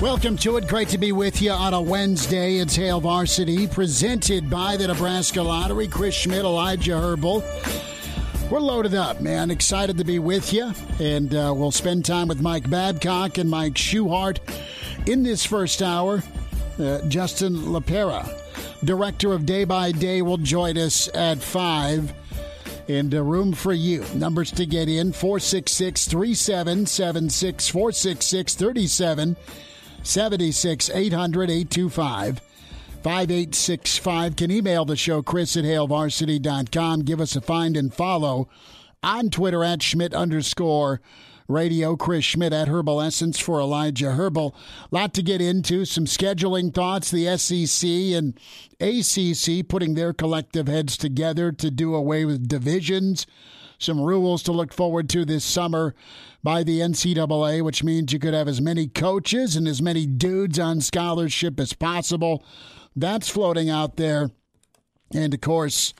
Welcome to it. Great to be with you on a Wednesday. It's Hail Varsity, presented by the Nebraska Lottery. Chris Schmitz, Elijah Herbal. We're loaded up, man. Excited to be with you. And uh, we'll spend time with Mike Babcock and Mike Schuhart in this first hour. Uh, Justin LaPera, director of Day by Day, will join us at 5 and a room for you. Numbers to get in 466 3776 466 37 76 800 825 5865. Can email the show, Chris at HailVarsity.com. Give us a find and follow on Twitter at Schmitz underscore radio. Chris Schmitz at Herbal Essence for Elijah Herbal. Lot to get into. Some scheduling thoughts. The SEC and ACC putting their collective heads together to do away with divisions. Some rules to look forward to this summer by the NCAA, which means you could have as many coaches and as many dudes on scholarship as possible. That's floating out there. And of course,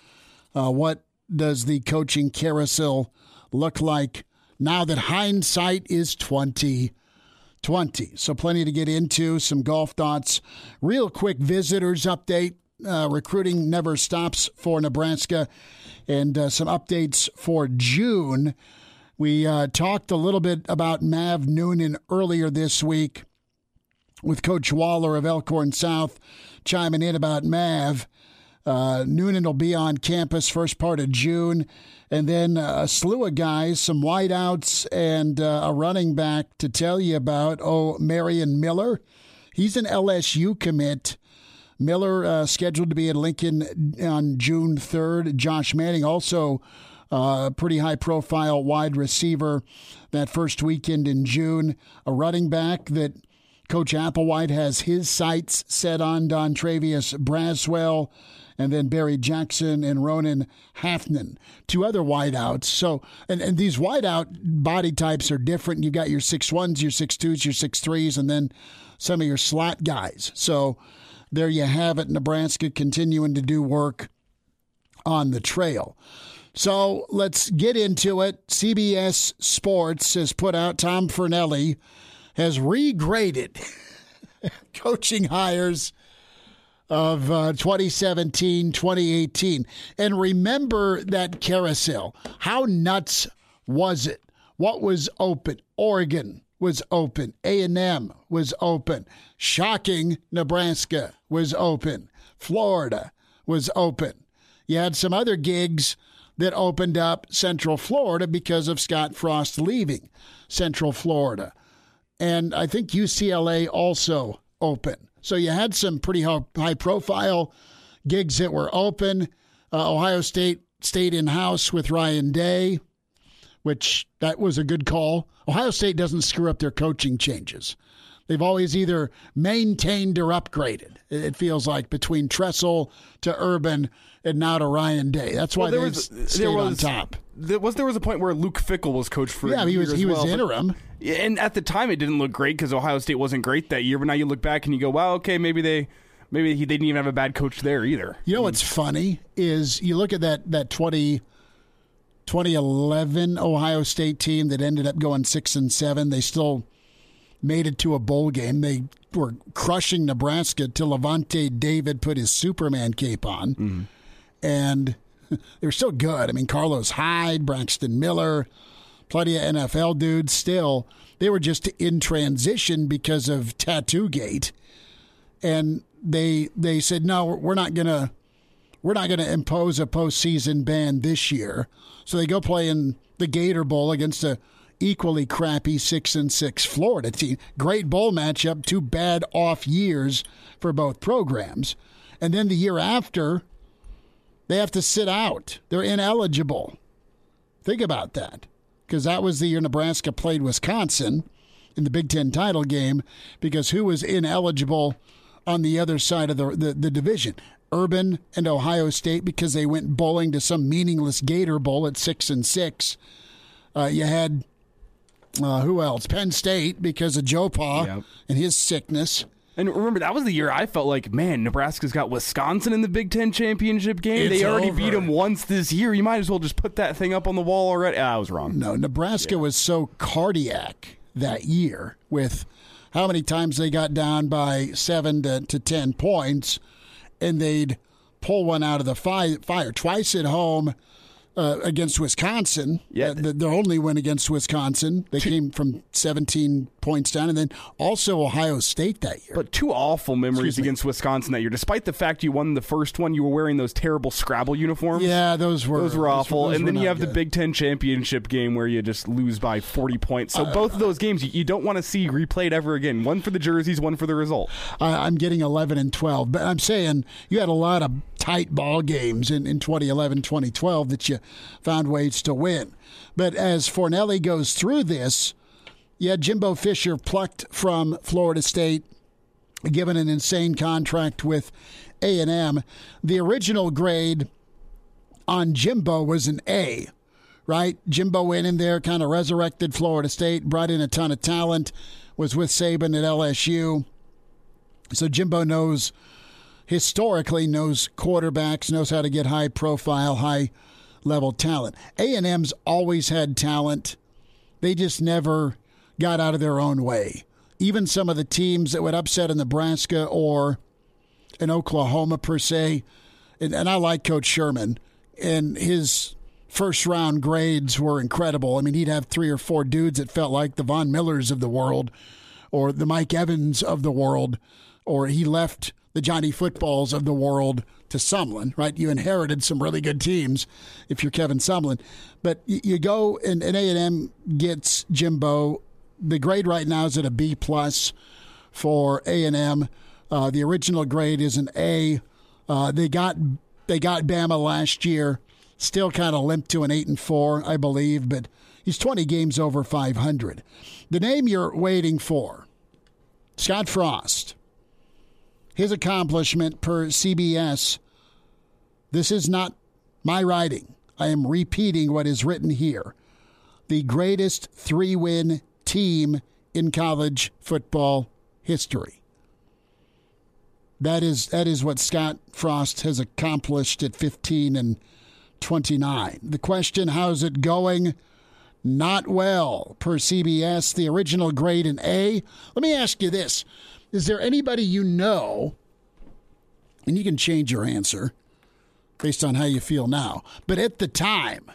uh, what does the coaching carousel look like now that hindsight is 20? 20. So, plenty to get into, some golf thoughts. Real quick visitors update. Uh, recruiting never stops for Nebraska, and uh, some updates for June. We uh, talked a little bit about Mav Noonan earlier this week with Coach Waller of Elkhorn South chiming in about Mav. Uh, Noonan will be on campus first part of June, and then a slew of guys, some wideouts, and uh, a running back to tell you about. Oh, Marion Miller, he's an LSU commit. Miller uh, scheduled to be at Lincoln on June 3rd. Josh Manning also uh, pretty high profile wide receiver that first weekend in June. A running back that Coach Applewhite has his sights set on Don Travius Braswell and then Barry Jackson and Ronan Hanafin, two other wideouts. So, and, and these wideout body types are different. You've got your six ones, your six twos, your six threes, and then some of your slot guys. So, there you have it. Nebraska continuing to do work on the trail. So let's get into it. CBS Sports has put out Tom Fornelli has regraded coaching hires of uh, 2017, 2018. And remember that carousel. How nuts was it? What was open? Oregon was open. A&M was open. Shocking, Nebraska was open. Florida was open. You had some other gigs that opened up Central Florida because of Scott Frost leaving Central Florida. And I think UCLA also open. So you had some pretty high profile gigs that were open. Uh, Ohio State stayed in house with Ryan Day, which that was a good call. Ohio State doesn't screw up their coaching changes. They've always either maintained or upgraded. It feels like between Tressel to Urban and now to Ryan Day. That's why well, they stayed was, on top. There was there was a point where Luke Fickell was coach for yeah he was he well, was interim and at the time it didn't look great because Ohio State wasn't great that year but now you look back and you go wow okay maybe they maybe he, they didn't even have a bad coach there either. You know what's funny is you look at that that 20, 2011 Ohio State team that ended up going six and seven. They still made it to a bowl game. They were crushing Nebraska till Lavonte David put his Superman cape on. Mm-hmm and they were still good. I mean, Carlos Hyde, Braxton Miller, plenty of NFL dudes. Still, they were just in transition because of Tattoo Gate, and they they said no, we're not gonna we're not going to impose a postseason ban this year. So they go play in the Gator Bowl against a equally crappy six and six Florida team. Great bowl matchup, two bad off years for both programs. And then the year after, they have to sit out. They're ineligible. Think about that. Because that was the year Nebraska played Wisconsin in the Big Ten title game, because who was ineligible on the other side of the, the, the division? Urban and Ohio State because they went bowling to some meaningless Gator Bowl at six and six. Uh, you had uh, who else? Penn State because of Joe Pa Yep. and his sickness. And remember, that was the year I felt like, man, Nebraska's got Wisconsin in the Big Ten championship game. It's they already over. beat them once this year. You might as well just put that thing up on the wall already. Ah, I was wrong. No, Nebraska was so cardiac that year with how many times they got down by seven to, to ten points, and they'd pull one out of the fi- fire twice at home. Uh, against Wisconsin, Yeah. Uh, the, their only win against Wisconsin. They came from 17 points down, and then also Ohio State that year. But two awful memories me. against Wisconsin that year. Despite the fact you won the first one, you were wearing those terrible Scrabble uniforms. yeah, those were Those were awful. those and then you have the. Big Ten championship game where you just lose by 40 points. So both of those games you, you don't want to see replayed ever again. One for the jerseys, one for the result. I, I'm getting 11 and 12, but I'm saying you had a lot of tight ball games in, in 2011, 2012 that you found ways to win. But as Fornelli goes through this, had Jimbo Fisher plucked from Florida State, given an insane contract with A&M. The original grade on Jimbo was an A, right? Jimbo went in there, kind of resurrected Florida State, brought in a ton of talent, was with Saban at LSU. So Jimbo knows historically knows quarterbacks, knows how to get high profile, high level talent. A&M's always had talent. They just never got out of their own way. Even some of the teams that would upset a Nebraska or an Oklahoma per se, and, and I like Coach Sherman, and his first round grades were incredible. I mean, he'd have three or four dudes that felt like the Von Millers of the world or the Mike Evans of the world, or he left the Johnny Footballs of the world to Sumlin, right? You inherited some really good teams if you're Kevin Sumlin. But you, go and, and A&M gets Jimbo. The grade right now is at a B plus for A&M. Uh, the original grade is an A. Uh, they got they got Bama last year. Still kind of limped to an eight and four, I believe, but he's twenty games over five hundred. The name you're waiting for, Scott Frost. His accomplishment per CBS. This is not my writing. I am repeating what is written here. The greatest three win team in college football history. That is that is what Scott Frost has accomplished at 15 and 29. The question, how's it going? Not well per CBS. The original grade an A. Let me ask you this: Is there anybody you know, and you can change your answer based on how you feel now, but at the time,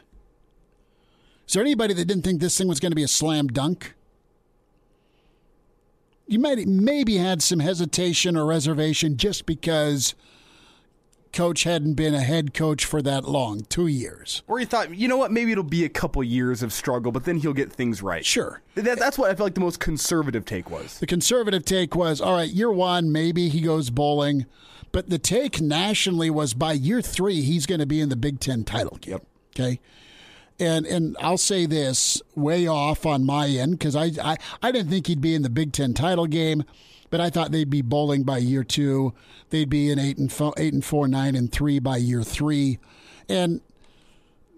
is there anybody that didn't think this thing was going to be a slam dunk? you might maybe had some hesitation or reservation just because coach hadn't been a head coach for that long, two years. Or he thought, you know what, maybe it'll be a couple years of struggle, but then he'll get things right. Sure. That, that's what I felt like the most conservative take was. The conservative take was, all right, year one, maybe he goes bowling. But the take nationally was by year three, he's going to be in the Big Ten title game. Okay. And and I'll say this way off on my end because I, I I didn't think he'd be in the Big Ten title game, but I thought they'd be bowling by year two. They'd be in eight and four, eight and four, nine and three by year three, and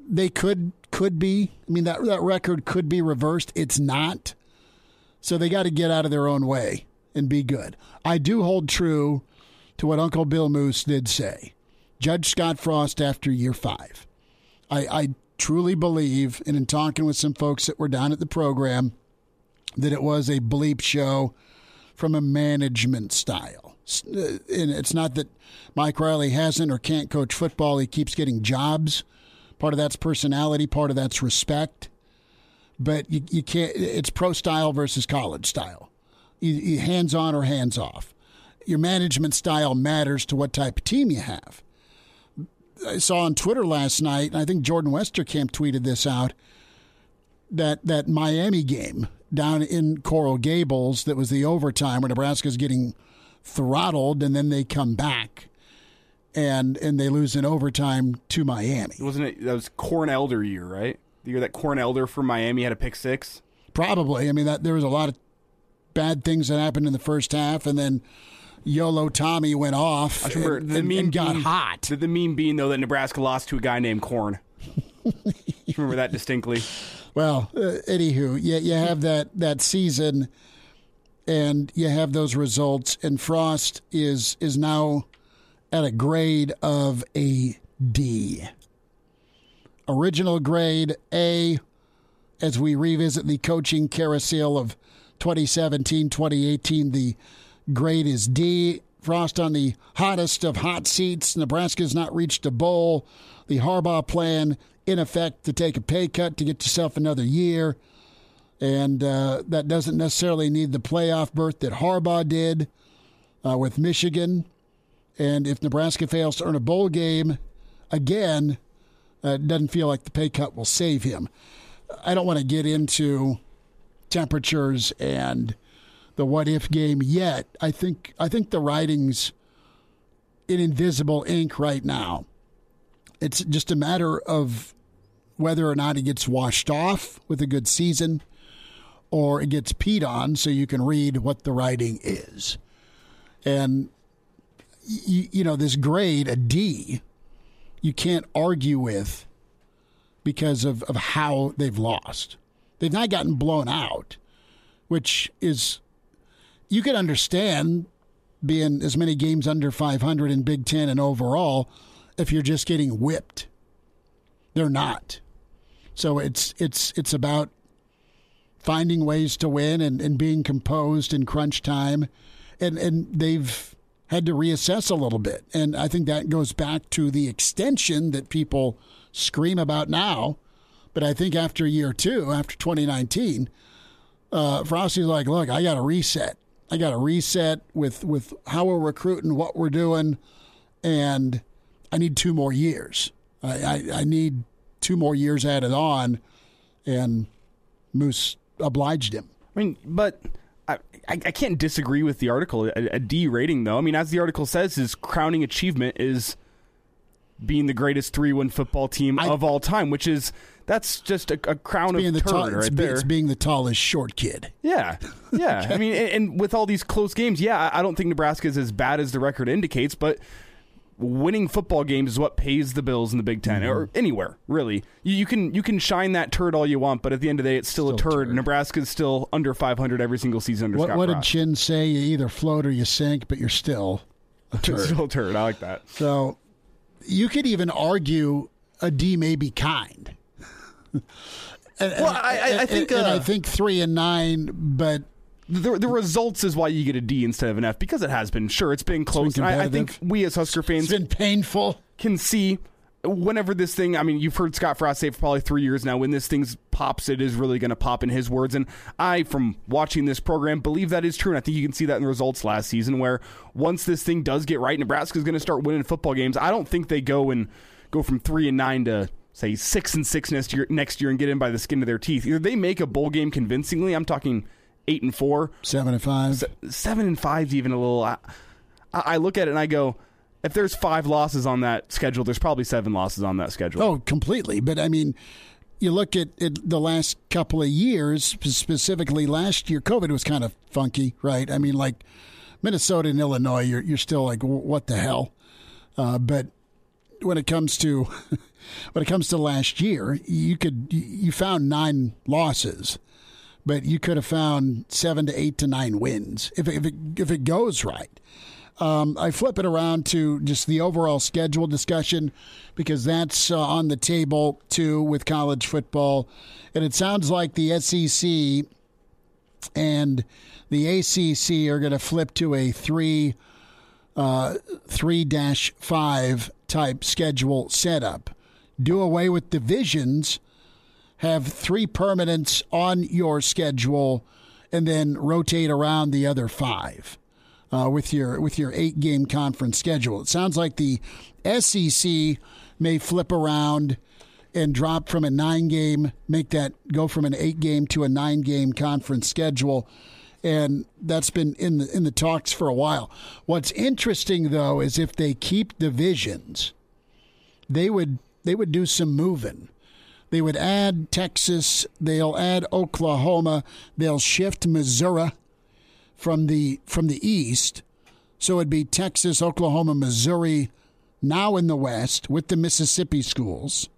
they could could be. I mean that that record could be reversed. It's not. So they got to get out of their own way and be good. I do hold true to what Uncle Bill Moose did say. Judge Scott Frost after year five. I, I truly believe, and in talking with some folks that were down at the program, that it was a bleep show from a management style. Uh, And it's not that Mike Riley hasn't or can't coach football, he keeps getting jobs. Part of that's personality, part of that's respect. But you, you can't, it's pro style versus college style. You, you hands on or hands off. Your management style matters to what type of team you have I saw on Twitter last night, and I think Jordan Westerkamp tweeted this out that that Miami game down in Coral Gables that was the overtime where Nebraska's getting throttled and then they come back and and they lose in overtime to Miami. Wasn't it? That was Corn Elder year, right? The year that Corn Elder from Miami had a pick six. Probably. I mean that there was a lot of bad things that happened in the first half, and then YOLO Tommy went off I remember and, the and- meme and got being- hot. The, the meme being though that Nebraska lost to a guy named Corn. remember that distinctly? Well, uh, anywho, you, you have that, that season and you have those results, and Frost is is now at a grade of a D. Original grade A as we revisit the coaching carousel of 2017 2018. The grade is D. Frost on the hottest of hot seats. Nebraska's not reached a bowl. The Harbaugh plan, in effect, to take a pay cut to get yourself another year. And uh, that doesn't necessarily need the playoff berth that Harbaugh did uh, with Michigan. And if Nebraska fails to earn a bowl game again, uh, it doesn't feel like the pay cut will save him. I don't want to get into temperatures and the what if game yet. I think I think the writing's in invisible ink right now. It's just a matter of whether or not it gets washed off with a good season or it gets peed on so you can read what the writing is. And you, you know this grade a D you can't argue with because of, of how they've lost. They've not gotten blown out, which is you can understand being as many games under 500 in Big Ten and overall if you're just getting whipped. They're not. So it's it's it's about finding ways to win and, and being composed in crunch time. And and they've had to reassess a little bit. And I think that goes back to the extension that people scream about now. But I think after year two, after 2019, uh, Frosty's like, look, I got to reset. I got to reset with, with how we're recruiting, what we're doing, and I need two more years. I, I, I need two more years added on, and Moose obliged him. I mean, but I, I, can't disagree with the article. A, a D rating, though. I mean, as the article says, his crowning achievement is being the greatest three-win football team I- of all time, which is that's just a, a crown of the turd tall, right it's, there. it's being the tallest short kid. Yeah, yeah. I mean, and, and with all these close games, yeah, I I don't think Nebraska is as bad as the record indicates, but winning football games is what pays the bills in the Big 10 Mm-hmm. or anywhere really. You, you can you can shine that turd all you want, but at the end of the day, it's still, a Still turd. turd. Nebraska's still under 500 every single season under What, Scott what did Frost. Chin say? You either float or you sink, but you're still a turd. still a turd. I like that. So you could even argue a D may be kind. and, Well, I- I- I and- think, and I uh, think three and nine, but The, the results is why you get a D instead of an F because it has been. Sure, it's been close. been and I, I think we as Husker fans it's been painful. can see whenever this thing I mean you've heard Scott Frost say for probably three years now when this thing pops it is really going to pop in his words and I from watching this program believe that is true and I think you can see that in the results last season where once this thing does get right Nebraska is going to start winning football games I don't think they go and go from 3 and 9 to say 6 and 6 next year next year and get in by the skin of their teeth either they make a bowl game convincingly I'm talking 8 and 4 Seven and five. seven and five's even a little. I, I look at it and I go, if there's five losses on that schedule, there's probably seven losses on that schedule. Oh, completely. But I mean, you look at, at the last couple of years, specifically last year, COVID was kind of funky, right? I mean, like Minnesota and Illinois, you're you're still like, what the hell? Uh, but when it comes to when it comes to last year, you could you found nine losses, but you could have found seven to eight to nine wins if if it, if it goes right. Um, I flip it around to just the overall schedule discussion because that's uh, on the table too with college football, and it sounds like the SEC and the ACC are going to flip to a three uh, three dash five type schedule setup. Do away with divisions, have three permanents on your schedule, and then rotate around the other five uh, with your with your eight game conference schedule. It sounds like the SEC may flip around and drop from a nine game, make that go from an eight game to a nine game conference schedule. And that's been in the in the talks for a while. What's interesting though is if they keep divisions, they would they would do some moving. They would add Texas, they'll add Oklahoma, they'll shift Missouri from the from the east. So it'd be Texas, Oklahoma, Missouri now in the west with the Mississippi schools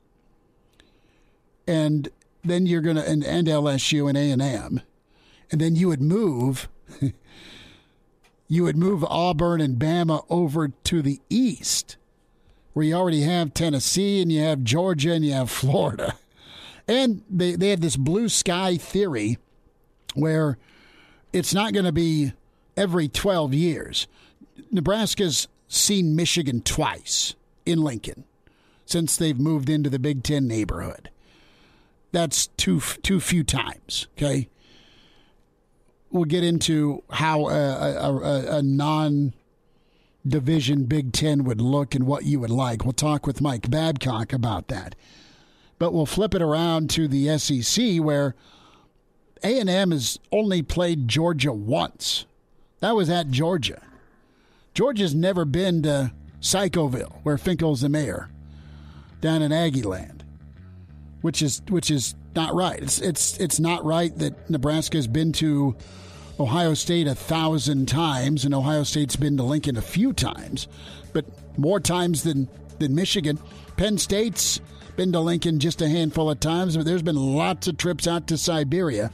and then you're to and, and LSU and A and M, and then you would move. you would move Auburn and Bama over to the east, where you already have Tennessee and you have Georgia and you have Florida, and they they had this blue sky theory, where it's not going to be every 12 years. Nebraska's seen Michigan twice in Lincoln since they've moved into the Big Ten neighborhood. That's too too few times. Okay, we'll get into how a, a, a non division Big Ten would look and what you would like. We'll talk with Mike Babcock about that. But we'll flip it around to the SEC where A&M has only played Georgia once. That was at Georgia. Georgia's never been to Psychoville, where Finkel's the mayor, down in Aggie land which is which is not right. It's it's it's not right that Nebraska's been to Ohio State a thousand times, and Ohio State's been to Lincoln a few times, but more times than than Michigan. Penn State's been to Lincoln just a handful of times, but there's been lots of trips out to Siberia.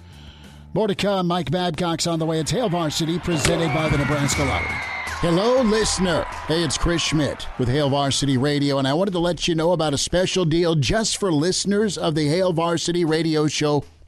More to come. Mike Babcock's on the way. It's Hail Varsity, presented by the Nebraska Lottery. Hello, listener. Hey, it's Chris Schmitz with Hail Varsity Radio, and I wanted to let you know about a special deal just for listeners of the Hail Varsity Radio Show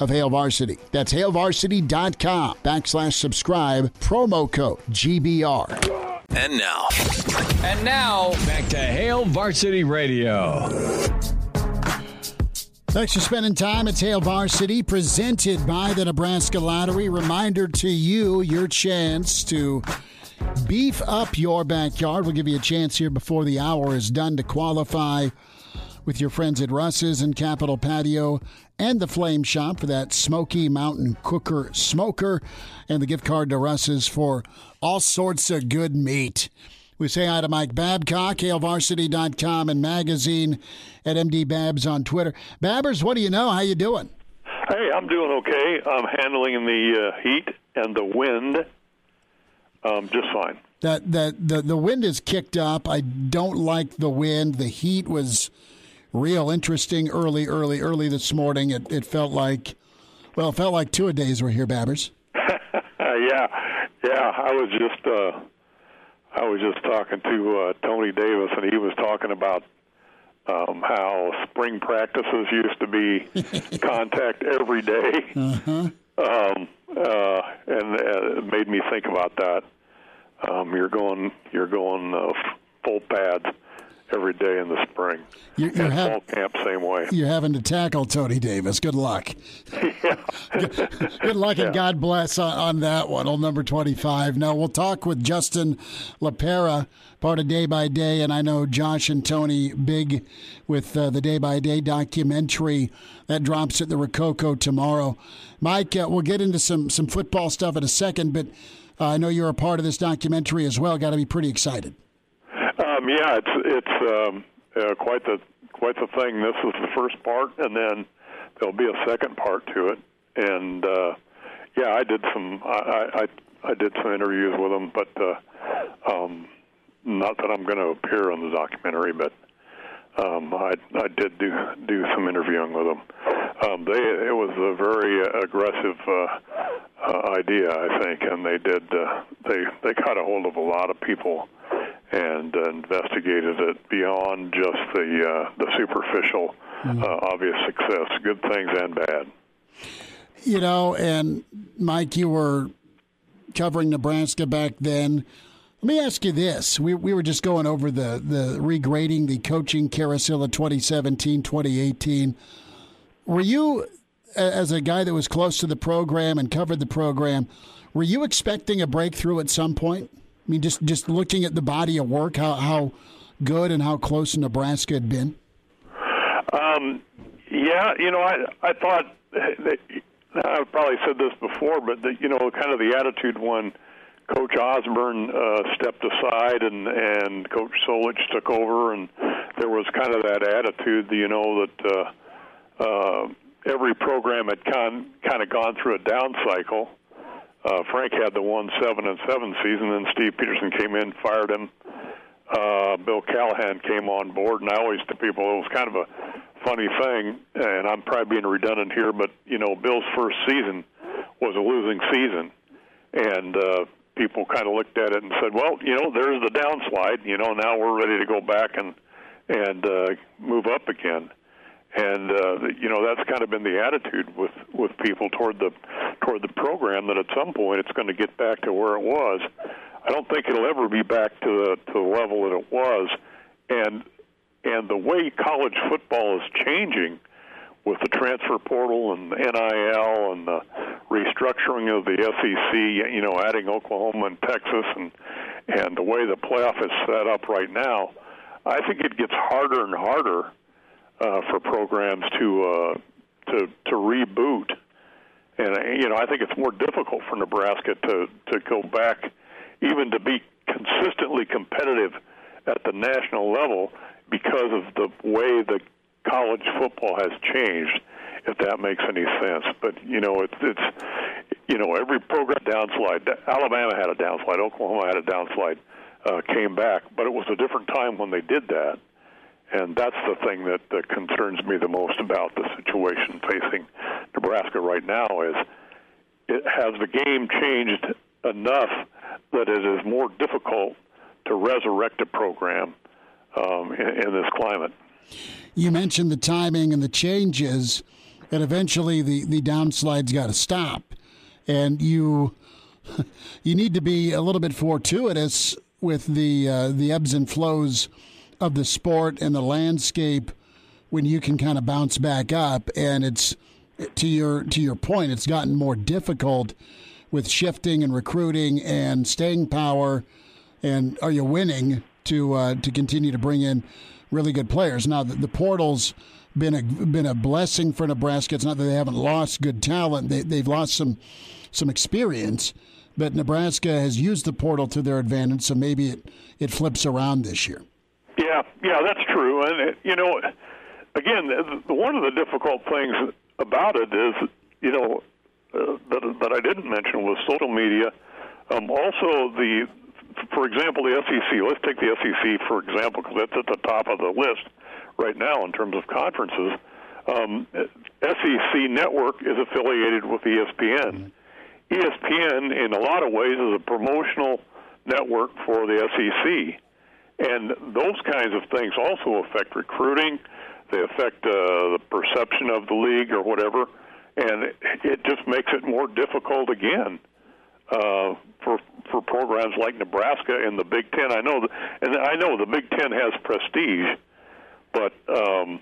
of Hail Varsity. That's hailvarsity.com backslash subscribe, promo code GBR. And now. And now, back to Hail Varsity Radio. Thanks for spending time at Hail Varsity, presented by the Nebraska Lottery. Reminder to you, your chance to beef up your backyard. We'll give you a chance here before the hour is done to qualify with your friends at Russ's and Capitol Patio and the Flame Shop for that Smoky Mountain Cooker Smoker and the gift card to Russ's for all sorts of good meat. We say hi to Mike Babcock, HailVarsity.com and magazine at MD Babs on Twitter. Babbers, what do you know? How you doing? Hey, I'm doing okay. I'm handling the uh, heat and the wind um, just fine. That that the the wind is kicked up. I don't like the wind. The heat was real interesting early, early, early this morning. It, it felt like, well, it felt like two a days were here, Babbers. yeah, yeah. I was just, uh, I was just talking to uh, Tony Davis, and he was talking about um, how spring practices used to be contact every day. Uh-huh. Um, uh, and uh, it made me think about that. Um, you're going, you're going uh, full pads every day in the spring. You're, you're ha- fall camp same way. You're having to tackle Tony Davis. Good luck. yeah. good, good, luck and God bless on, on, that one. Old number 25. Now we'll talk with Justin LaPera, part of Day by Day, and I know Josh and Tony big with uh, the Day by Day documentary that drops at the Rococo tomorrow. Mike, uh, we'll get into some some football stuff in a second, but uh, I know you're a part of this documentary as well. Got to be pretty excited. Um, yeah, it's it's um, uh, quite the quite the thing. This is the first part, and then there'll be a second part to it. And uh, yeah, I did some I, I I did some interviews with them, but uh, um, not that I'm going to appear on the documentary, but um, I I did do do some interviewing with them. Um, they it was a very aggressive uh, uh, idea, I think, and they did uh, they they got a hold of a lot of people and investigated it beyond just the uh, the superficial mm. uh, obvious success, good things and bad. You know, and Mike, you were covering Nebraska back then. Let me ask you this. We, we were just going over the, the regrading the coaching carousel of 2017, 2018. Were you, as a guy that was close to the program and covered the program, were you expecting a breakthrough at some point? I mean, just, just looking at the body of work, how, how good and how close Nebraska had been? Um, yeah, you know, I, I thought that I've probably said this before, but the, you know, kind of the attitude when Coach Osborne uh, stepped aside and and Coach Solich took over, and there was kind of that attitude, you know, that uh, uh, every program had kind kind of gone through a down cycle. Uh, Frank had the one seven and seven season, and Steve Pederson came in, fired him. Uh, Bill Callahan came on board, and I always tell people it was kind of a funny thing, and I'm probably being redundant here, but you know, Bill's first season was a losing season, and uh, people kind of looked at it and said, "Well, you know, there's the downslide. You know, now we're ready to go back and and uh, move up again." And uh, you know, that's kind of been the attitude with with people toward the toward the program that at some point it's going to get back to where it was. I don't think it'll ever be back to the to the level that it was, and and the way college football is changing with the transfer portal and NIL and the restructuring of the SEC, you know, adding Oklahoma and Texas and and the way the playoff is set up right now, I think it gets harder and harder uh, for programs to uh, to to reboot. And uh, you know, I think it's more difficult for Nebraska to to go back, even to be consistently competitive at the national level because of the way the college football has changed, if that makes any sense. But you know, it's it's you know every program downslide. Alabama had a downslide. Oklahoma had a downslide. Uh, came back, but it was a different time when they did that, and that's the thing that, that concerns me the most about the situation facing Nebraska right now. Is it has the game changed enough that it is more difficult to resurrect a program um, in, in this climate. You mentioned the timing and the changes, and eventually the the downslide's got to stop, and you you need to be a little bit fortuitous with the uh, the ebbs and flows of the sport and the landscape when you can kind of bounce back up and it's to your to your point it's gotten more difficult with shifting and recruiting and staying power and are you winning to uh, to continue to bring in really good players. Now the, the portal's been a been a blessing for Nebraska. It's not that they haven't lost good talent; they, they've lost some some experience. But Nebraska has used the portal to their advantage, so maybe it, it flips around this year. Yeah, yeah, that's true. And you know, again, one of the difficult things about it is, you know, uh, that that I didn't mention was social media. Um, also, the for example, the SEC. Let's take the SEC for example, because that's at the top of the list right now in terms of conferences. Um, SEC Network is affiliated with ESPN. ESPN, in a lot of ways, is a promotional network for the SEC, and those kinds of things also affect recruiting. They affect uh, the perception of the league or whatever, and it just makes it more difficult again uh, for for programs like Nebraska and the Big Ten. I know, the, and I know the Big Ten has prestige, but um,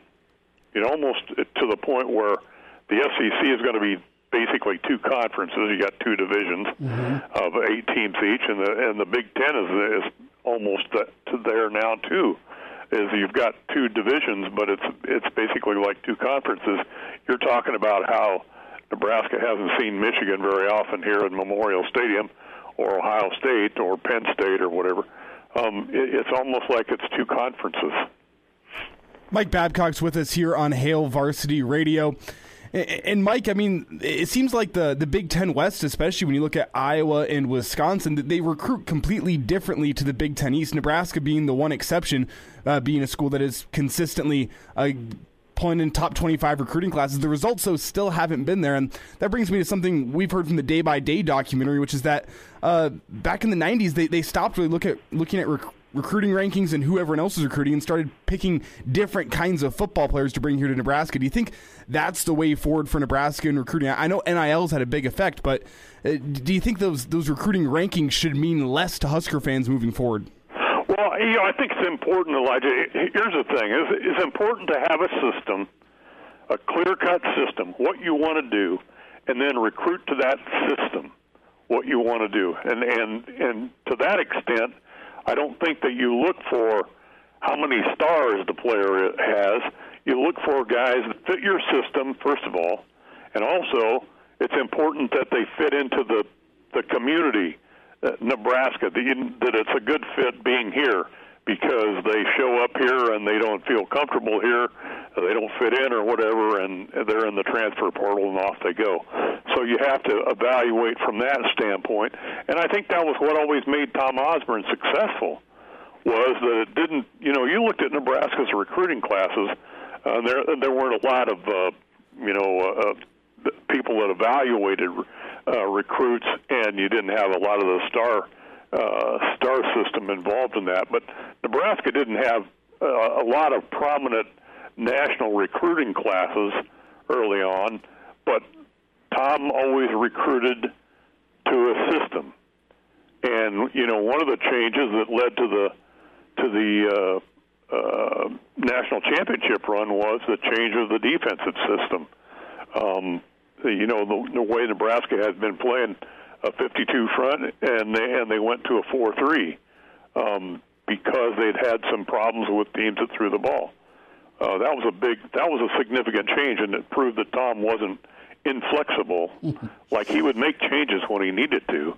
you know, almost to the point where the SEC is going to be basically two conferences. You got two divisions mm-hmm. of eight teams each, and the and the Big Ten is is almost there now too. Is you've got two divisions, but it's it's basically like two conferences. You're talking about how Nebraska hasn't seen Michigan very often here in Memorial Stadium, or Ohio State, or Penn State, or whatever. Um, it, it's almost like it's two conferences. Mike Babcock's with us here on Hail Varsity Radio. And Mike, I mean, it seems like the, the Big Ten West, especially when you look at Iowa and Wisconsin, that they recruit completely differently to the Big Ten East. Nebraska being the one exception, uh, being a school that is consistently uh, pulling in top 25 recruiting classes. The results, though, still haven't been there. And that brings me to something we've heard from the Day by Day documentary, which is that uh, back in the 90s, they, they stopped really look at, looking at rec- recruiting rankings and who everyone else is recruiting and started picking different kinds of football players to bring here to Nebraska. Do you think that's the way forward for Nebraska in recruiting? I know NIL's had a big effect, but uh, do you think those those recruiting rankings should mean less to Husker fans moving forward? Well, you know, I think it's important, Elijah. Here's the thing: it's, it's important to have a system, a clear-cut system, what you want to do, and then recruit to that system what you want to do. And and and to that extent, I don't think that you look for how many stars the player has. You look for guys that fit your system first of all, and also it's important that they fit into the the community, uh, Nebraska, the, that it's a good fit being here because they show up here and they don't feel comfortable here, they don't fit in or whatever, and they're in the transfer portal and off they go. So you have to evaluate from that standpoint. And I think that was what always made Tom Osborne successful was that it didn't. You know, you looked at Nebraska's recruiting classes, uh, there there weren't a lot of uh, you know uh, people that evaluated uh, recruits, and you didn't have a lot of the star uh, star system involved in that. But Nebraska didn't have uh, a lot of prominent national recruiting classes early on, but Tom always recruited to a system. And you know, one of the changes that led to the to the uh, uh, national championship run was the change of the defensive system. Um, you know, the, the way Nebraska had been playing a 52 front, and they and they went to a 4-3 um, because they'd had some problems with teams that threw the ball. Uh, that was a big, that was a significant change, and it proved that Tom wasn't inflexible. like he would make changes when he needed to,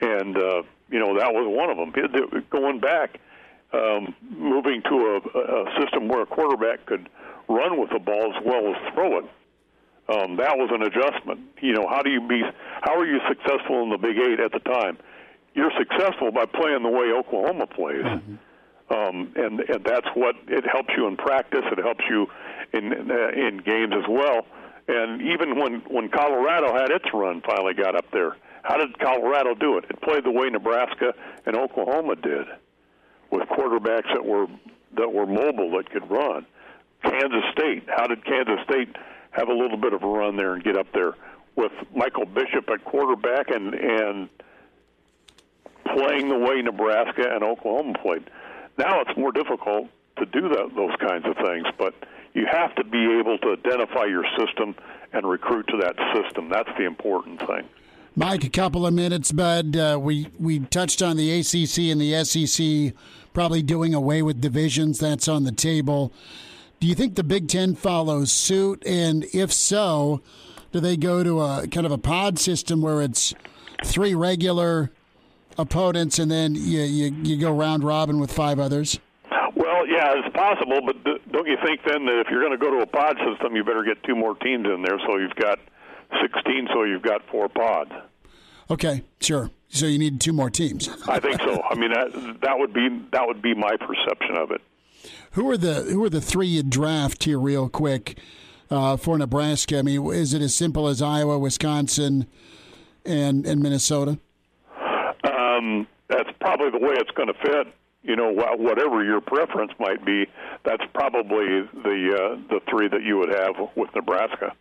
and uh, you know that was one of them. Going back, um, moving to a, a system where a quarterback could run with the ball as well as throw it um, that was an adjustment. You know, how do you be? How are you successful in the Big Eight at the time? You're successful by playing the way Oklahoma plays, mm-hmm. um, and and that's what it helps you in practice. It helps you in uh, in games as well. And even when when Colorado had its run, finally got up there. How did Colorado do it? It played the way Nebraska and Oklahoma did, with quarterbacks that were that were mobile that could run. Kansas State. How did Kansas State have a little bit of a run there and get up there with Michael Bishop at quarterback and and playing the way Nebraska and Oklahoma played. Now it's more difficult to do that, those kinds of things, but you have to be able to identify your system and recruit to that system. That's the important thing. Mike, a couple of minutes, bud. Uh, we we touched on the ACC and the SEC probably doing away with divisions. That's on the table. Do you think the Big Ten follows suit? And if so, do they go to a kind of a pod system where it's three regular opponents and then you, you, you go round robin with five others? Well, yeah, it's possible, but don't you think then that if you're going to go to a pod system, you better get two more teams in there so you've got 16, so you've got four pods? Okay, sure. So you need two more teams. I think so. I mean, that, that would be that would be my perception of it. Who are the who are the three you draft here, real quick, uh, for Nebraska? I mean, is it as simple as Iowa, Wisconsin, and and Minnesota? Um, that's probably the way it's going to fit. You know, whatever your preference might be, that's probably the uh, the three that you would have with Nebraska.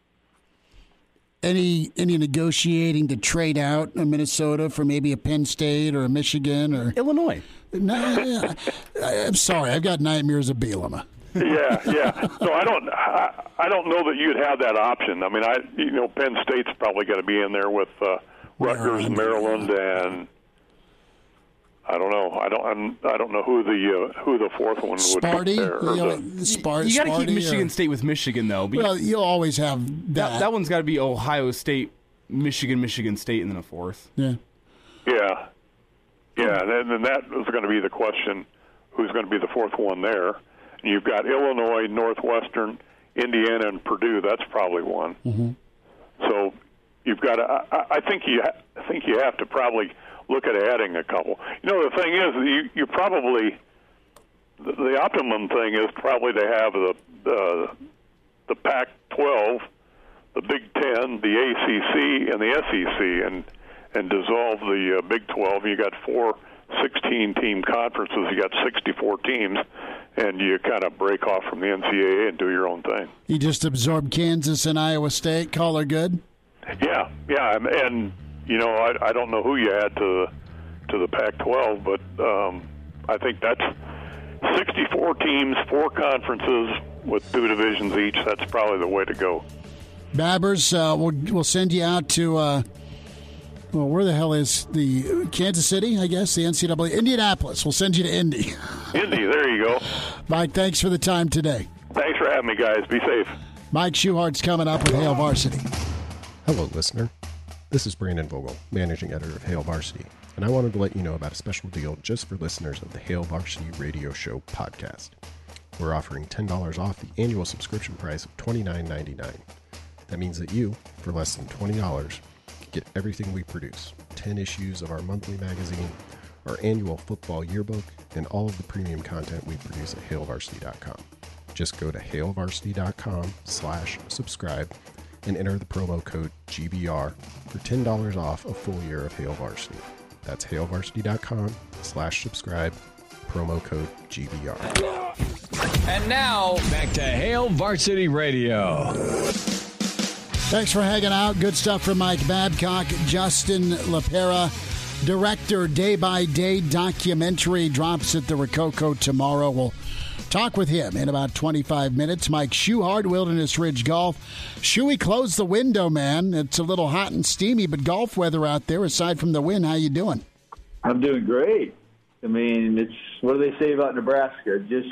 Any any negotiating to trade out a Minnesota for maybe a Penn State or a Michigan or Illinois? No, I'm sorry, I've got nightmares of Bielema. yeah, yeah. No, I don't. I, I don't know that you'd have that option. I mean, I you know Penn State's probably going to be in there with uh, Rutgers, Maryland, and I don't know. I don't. I'm, I don't know who the uh, who the fourth one would Sparty? be there. You, know, the, Spar- you got to keep Michigan or, State with Michigan though. Well, you'll always have that. That, that one's got to be Ohio State, Michigan, Michigan State, and then a fourth. Yeah. Yeah. Yeah, and then that is going to be the question: who's going to be the fourth one there? And you've got Illinois, Northwestern, Indiana, and Purdue. That's probably one. Mm-hmm. So you've got. To, I, I think you. I think you have to probably look at adding a couple. You know, the thing is, you, you probably the, the optimum thing is probably to have the uh, the Pac-12, the Big Ten, the ACC, and the SEC, and and dissolve the uh, Big 12. You got four 16 team conferences, you got 64 teams, and you kind of break off from the NCAA and do your own thing. You just absorbed Kansas and Iowa State. Call her good. Yeah, yeah, and, and you know I, I don't know who you add to to the Pac-12, but um, I think that's 64 teams, four conferences with two divisions each. That's probably the way to go. Babbers, uh, we'll we'll send you out to. Uh, well, where the hell is the Kansas City? I guess the NCAA Indianapolis. We'll send you to Indy. Indy, there you go. Mike, thanks for the time today. Thanks for having me, guys. Be safe. Mike Schuchart's coming up with Hail Varsity. Hello, listener. This is Brandon Vogel, managing editor of Hail Varsity, and I wanted to let you know about a special deal just for listeners of the Hail Varsity Radio Show podcast. We're offering $10 off the annual subscription price of $29.99. That means that you, for less than $20, get everything we produce 10 issues of our monthly magazine, our annual football yearbook, and all of the premium content we produce at hailvarsity.com. Just go to hailvarsity.com slash subscribe and enter the promo code GBR for $10 off a full year of Hail Varsity. That's hailvarsity.com slash subscribe, promo code GBR. And now, back to Hail Varsity Radio. Thanks for hanging out. Good stuff from Mike Babcock, Justin LaPera. Director, day by day documentary drops at the Rococo tomorrow. We'll talk with him in about 25 minutes. Mike Schuchart, Wilderness Ridge Golf. Shuey, close the window, man. It's a little hot and steamy, but golf weather out there. Aside from the wind, how you doing? I'm doing great. I mean, it's what do they say about Nebraska? Just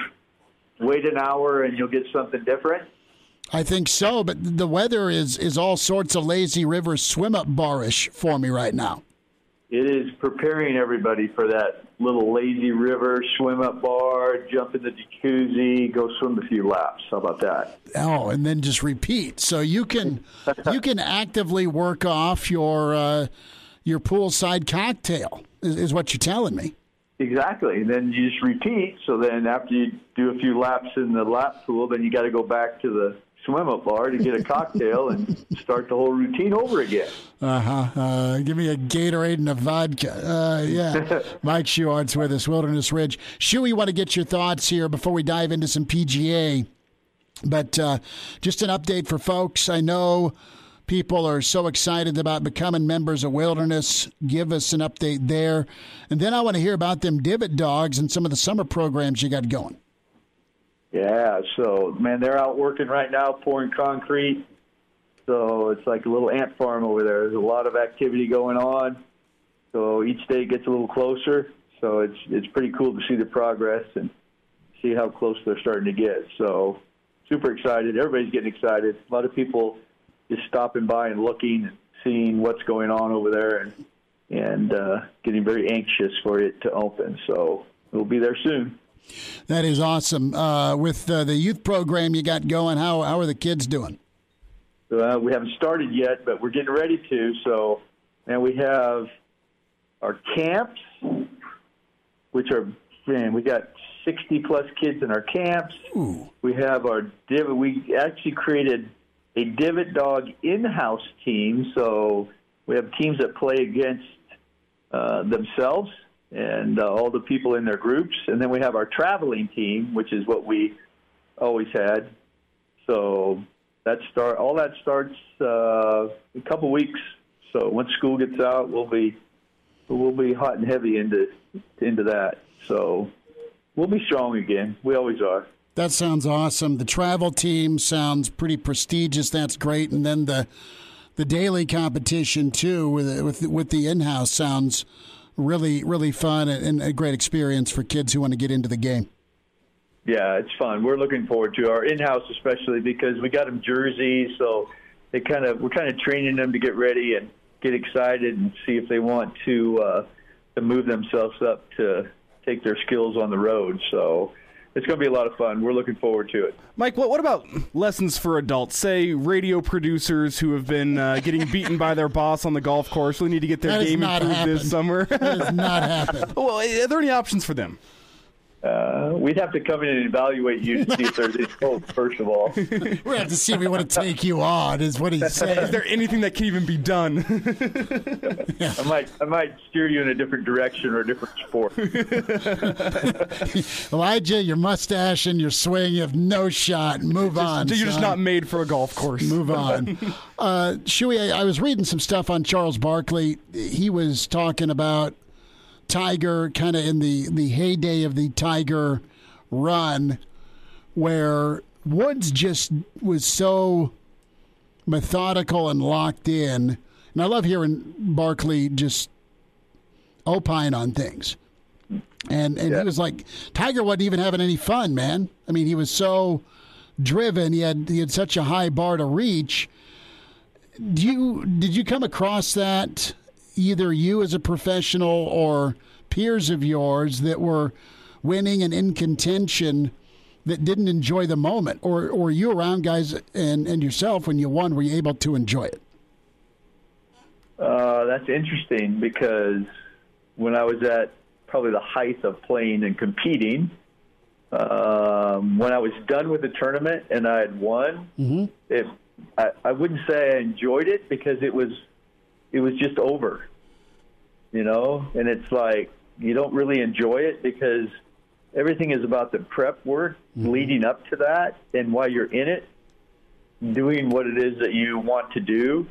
wait an hour and you'll get something different. I think so, but the weather is is all sorts of lazy river swim up barish for me right now. It is preparing everybody for that little lazy river swim up bar, jump in the jacuzzi, go swim a few laps. How about that? Oh, and then just repeat. So you can you can actively work off your uh, your poolside cocktail is, is what you're telling me. Exactly. And then you just repeat. So then after you do a few laps in the lap pool, then you got to go back to the swim up bar to get a cocktail and start the whole routine over again. Uh-huh. Uh, give me a Gatorade and a vodka. Uh, yeah. Mike Schuchart's with us, Wilderness Ridge. Shu, want to get your thoughts here before we dive into some PGA. But uh, just an update for folks. I know people are so excited about becoming members of Wilderness. Give us an update there. And then I want to hear about them divot dogs and some of the summer programs you got going. Yeah, so man, they're out working right now, pouring concrete. So it's like a little ant farm over there. There's a lot of activity going on. So each day gets a little closer. So it's it's pretty cool to see the progress and see how close they're starting to get. So super excited. Everybody's getting excited. A lot of people just stopping by and looking and seeing what's going on over there and and uh, getting very anxious for it to open. So we'll be there soon. That is awesome. Uh, with uh, the youth program you got going, how how are the kids doing? Uh, we haven't started yet, but we're getting ready to. So, and we have our camps, which are man, we got sixty plus kids in our camps. Ooh. We have our div. We actually created a divot dog in-house team. So we have teams that play against uh, themselves and uh, all the people in their groups. And then we have our traveling team, which is what we always had. So that start all that starts uh, a couple weeks. So once school gets out, we'll be we'll be hot and heavy into into that. So we'll be strong again. We always are. That sounds awesome. The travel team sounds pretty prestigious. That's great. And then the the daily competition too with with with the in house sounds really really fun and a great experience for kids who want to get into the game. Yeah, it's fun. We're looking forward to our in-house, especially because we got them jerseys, so they kind of we're kind of training them to get ready and get excited and see if they want to uh, to move themselves up to take their skills on the road. So it's going to be a lot of fun. We're looking forward to it. Mike, what, what about lessons for adults? Say radio producers who have been uh, getting beaten by their boss on the golf course really need to get their That game improved this summer. That has not happened. well, are there any options for them? Uh, we'd have to come in and evaluate you to see if there's any hope. First of all, we have to see if we want to take you on. Is what he's saying. Is there anything that can even be done? I might, I might steer you in a different direction or a different sport. Elijah, your mustache and your swing, you have no shot. Move on. You're just not made for a golf course. Move on. uh, Shuey, I, I was reading some stuff on Charles Barkley. He was talking about Tiger kind of in the, the heyday of the Tiger run where Woods just was so methodical and locked in. And I love hearing Barkley just opine on things. And and Yeah. he was like, Tiger wasn't even having any fun, man. I mean, he was so driven. He had he had such a high bar to reach. Do you did you come across that either you as a professional or peers of yours that were winning and in contention that didn't enjoy the moment, or or were you around guys and and yourself when you won? Were you able to enjoy it? Uh, that's interesting because when I was at probably the height of playing and competing, um, when I was done with the tournament and I had won, it, I, I wouldn't say I enjoyed it because it was it was just over, you know. And it's like you don't really enjoy it because everything is about the prep work mm-hmm. leading up to that, and while you're in it, doing what it is that you want to do.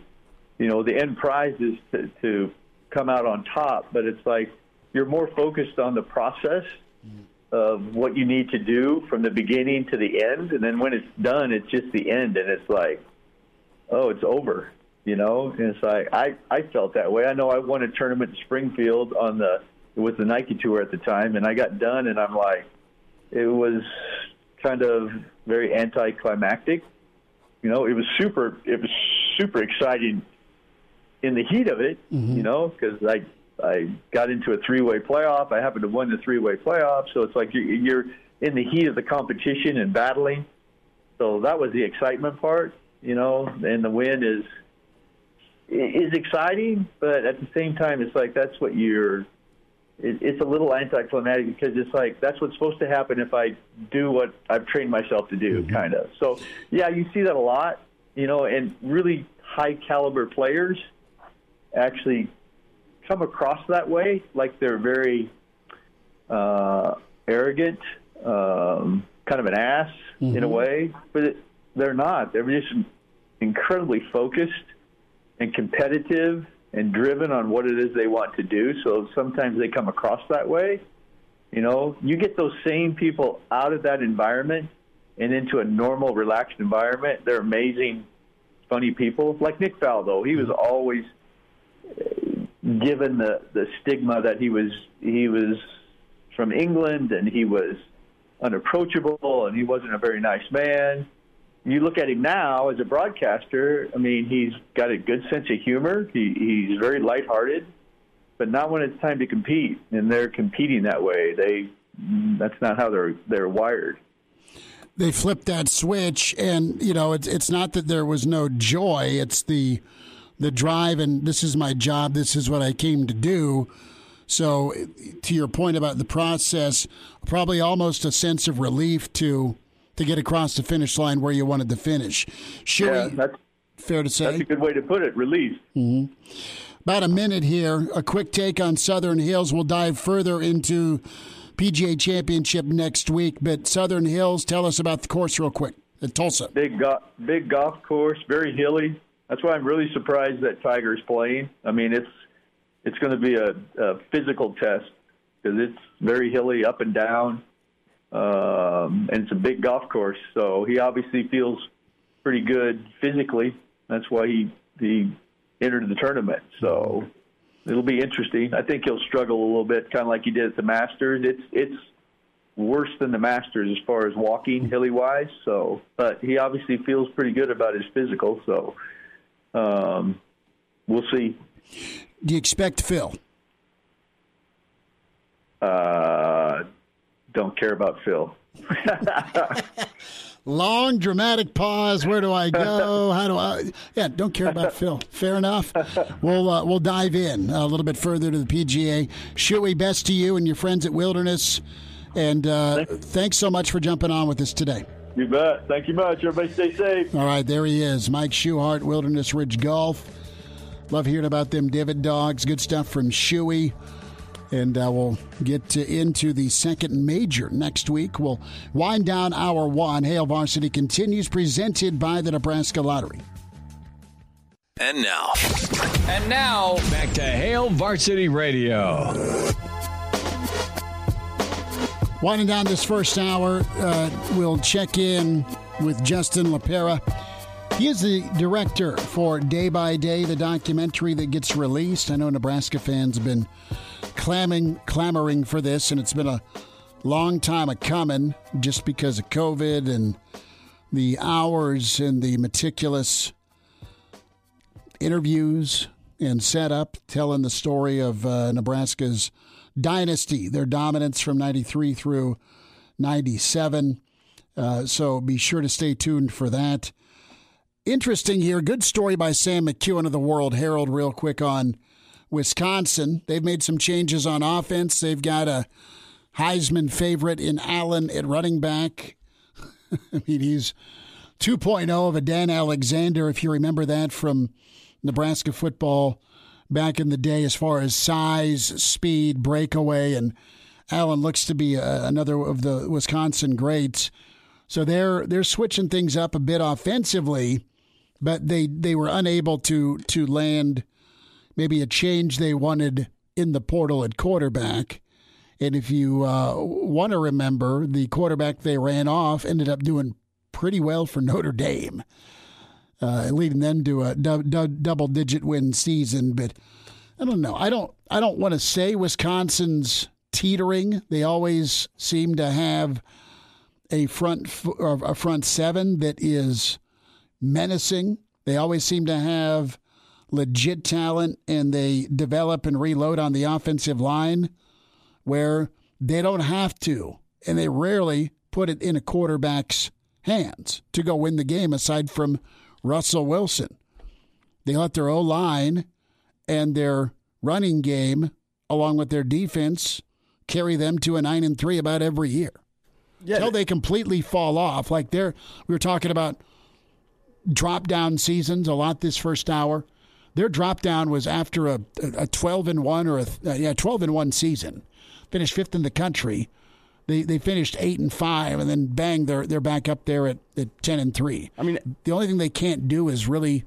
You know the end prize is to, to come out on top but it's like you're more focused on the process mm-hmm. of what you need to do from the beginning to the end. And then when it's done it's just the end. And it's like oh it's over you know and it's like i i felt that way i know i won a tournament in springfield on the it was the nike tour at the time and i got done and i'm like it was kind of very anticlimactic you know it was super it was super exciting in the heat of it, mm-hmm. you know, because I I got into a three way playoff. I happened to win the three way playoff, so it's like you're, you're in the heat of the competition and battling. So that was the excitement part, you know, and the win is is exciting, but at the same time, it's like that's what you're. It, it's a little anticlimactic because it's like that's what's supposed to happen if I do what I've trained myself to do, kind of. So yeah, you see that a lot, you know, and really high caliber players actually come across that way, like they're very uh, arrogant, um, kind of an ass in a way, but it, they're not. They're just incredibly focused and competitive and driven on what it is they want to do. So sometimes they come across that way. You know, you get those same people out of that environment and into a normal, relaxed environment. They're amazing, funny people. Like Nick Faldo, he was always uh, given the the stigma that he was he was from England and he was unapproachable and he wasn't a very nice man. You look at him now as a broadcaster. I mean, he's got a good sense of humor. He, he's very lighthearted, but not when it's time to compete. And they're competing that way. They that's not how they're they're wired. they flipped that switch and you know it's it's not that there was no joy it's the the drive and this is my job this is what I came to do so to your point about the process probably almost a sense of relief to to get across the finish line where you wanted to finish should Yeah, we that's fair to say. that's a good way to put it. Relief. Mm-hmm. about a minute here a quick take on Southern Hills we'll dive further into PGA Championship next week but Southern Hills tell us about the course real quick at Tulsa big go- big golf course, very hilly. That's why I'm really surprised that Tiger's playing. I mean, it's it's going to be a, a physical test because it's very hilly, up and down, um, and it's a big golf course. So he obviously feels pretty good physically. That's why he he entered the tournament. So it'll be interesting. I think he'll struggle a little bit, kind of like he did at the Masters. It's it's worse than the Masters as far as walking hilly wise. So, but he obviously feels pretty good about his physical. So, um, we'll see. do you expect Phil Uh, don't care about Phil. Long dramatic pause. Where do I go? How do I? Yeah, don't care about Phil. Fair enough. We'll uh, we'll dive in a little bit further to the PGA. Shuey, best to you and your friends at Wilderness And uh, thanks so much for jumping on with us today. You bet. Thank you much. Everybody stay safe. All right, there he is, Mike Schuchart, Wilderness Ridge Golf. Love hearing about them Divot dogs. Good stuff from Shuey. And uh, we'll get to, into the second major next week. We'll wind down hour one. Hail Varsity continues, presented by the Nebraska Lottery. And now. And now, back to Hail Varsity Radio. Winding down this first hour, uh, we'll check in with Justin LaPera. He is the director for Day by Day, the documentary that gets released. I know Nebraska fans have been clamming, clamoring for this, and it's been a long time a coming just because of COVID and the hours and the meticulous interviews and setup telling the story of uh, Nebraska's dynasty, their dominance from 93 through 97. Uh, so be sure to stay tuned for that. Interesting here. Good story by Sam McKewon of the World Herald, real quick on Wisconsin. They've made some changes on offense. They've got a Heisman favorite in Allen at running back. I mean, he's 2.0 of a Dan Alexander, if you remember that from Nebraska football back in the day, as far as size, speed, breakaway. And Allen looks to be a, another of the Wisconsin greats. So they're they're switching things up a bit offensively, but they they were unable to to land maybe a change they wanted in the portal at quarterback. And if you uh, want to remember, the quarterback they ran off ended up doing pretty well for Notre Dame, uh, leading them to a du- du- double-digit win season. But I don't know. I don't. I don't want to say Wisconsin's teetering. They always seem to have a front a front seven that is menacing. They always seem to have legit talent, and they develop and reload on the offensive line where they don't have to, and they rarely put it in a quarterback's hands to go win the game. Aside from Russell Wilson, they let their O line and their running game, along with their defense, carry them to a nine and three about every year. Yeah, Until they completely fall off. Like they're we were talking about drop down seasons a lot this first hour. Their drop down was after a, a 12 and 1 or a yeah, 12 and 1 season. Finished fifth in the country. They they finished 8 and 5 and then bang they're they're back up there at, at 10 and 3. I mean, the only thing they can't do is really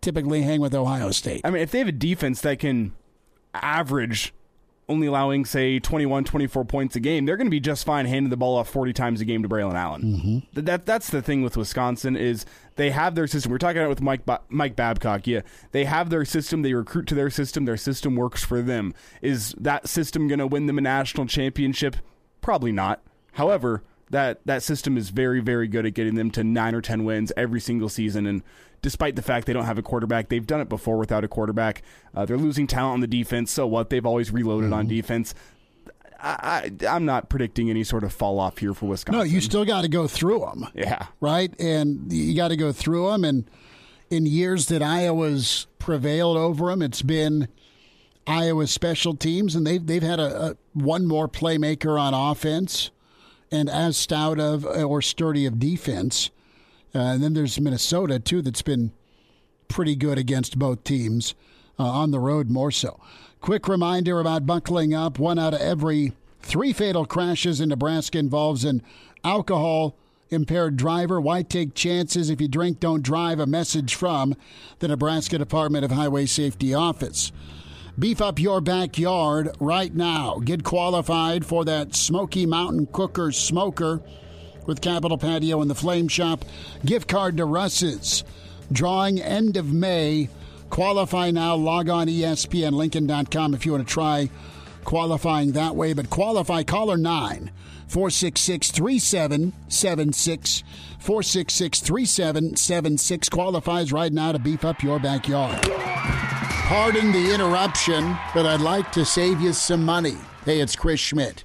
typically hang with Ohio State. I mean, if they have a defense that can average only allowing, say, 21, 24 points a game, they're going to be just fine handing the ball off 40 times a game to Braylon Allen. Mm-hmm. That, that's the thing with Wisconsin is they have their system. We are talking about with Mike Mike Babcock. Yeah, they have their system. They recruit to their system. Their system works for them. Is that system going to win them a national championship? Probably not. However, that that system is very very good at getting them to nine or ten wins every single season and despite the fact they don't have a quarterback they've done it before without a quarterback uh, they're losing talent on the defense so what they've always reloaded mm-hmm. on defense I, am not predicting any sort of fall off here for Wisconsin. No, you still got to go through them. Yeah. Right? And you got to go through them. And in years that Iowa's prevailed over them, it's been Iowa's special teams, and they've, they've had a, a one more playmaker on offense and as stout of or sturdy of defense. Uh, and then there's Minnesota, too, that's been pretty good against both teams uh, on the road more so. Quick reminder about buckling up. One out of every three fatal crashes in Nebraska involves an alcohol impaired driver. Why take chances if you drink, don't drive? A message from the Nebraska Department of Highway Safety Office. Beef up your backyard right now. Get qualified for that Smoky Mountain Cooker Smoker with Capital Patio and the Flame Shop. Gift card to Russ's. Drawing end of May. Qualify now. Log on ESPNLincoln.com if you want to try qualifying that way. But qualify caller 9 466 3776. 466 3776 qualifies right now to beef up your backyard. Pardon the interruption, but I'd like to save you some money. Hey, it's Chris Schmitz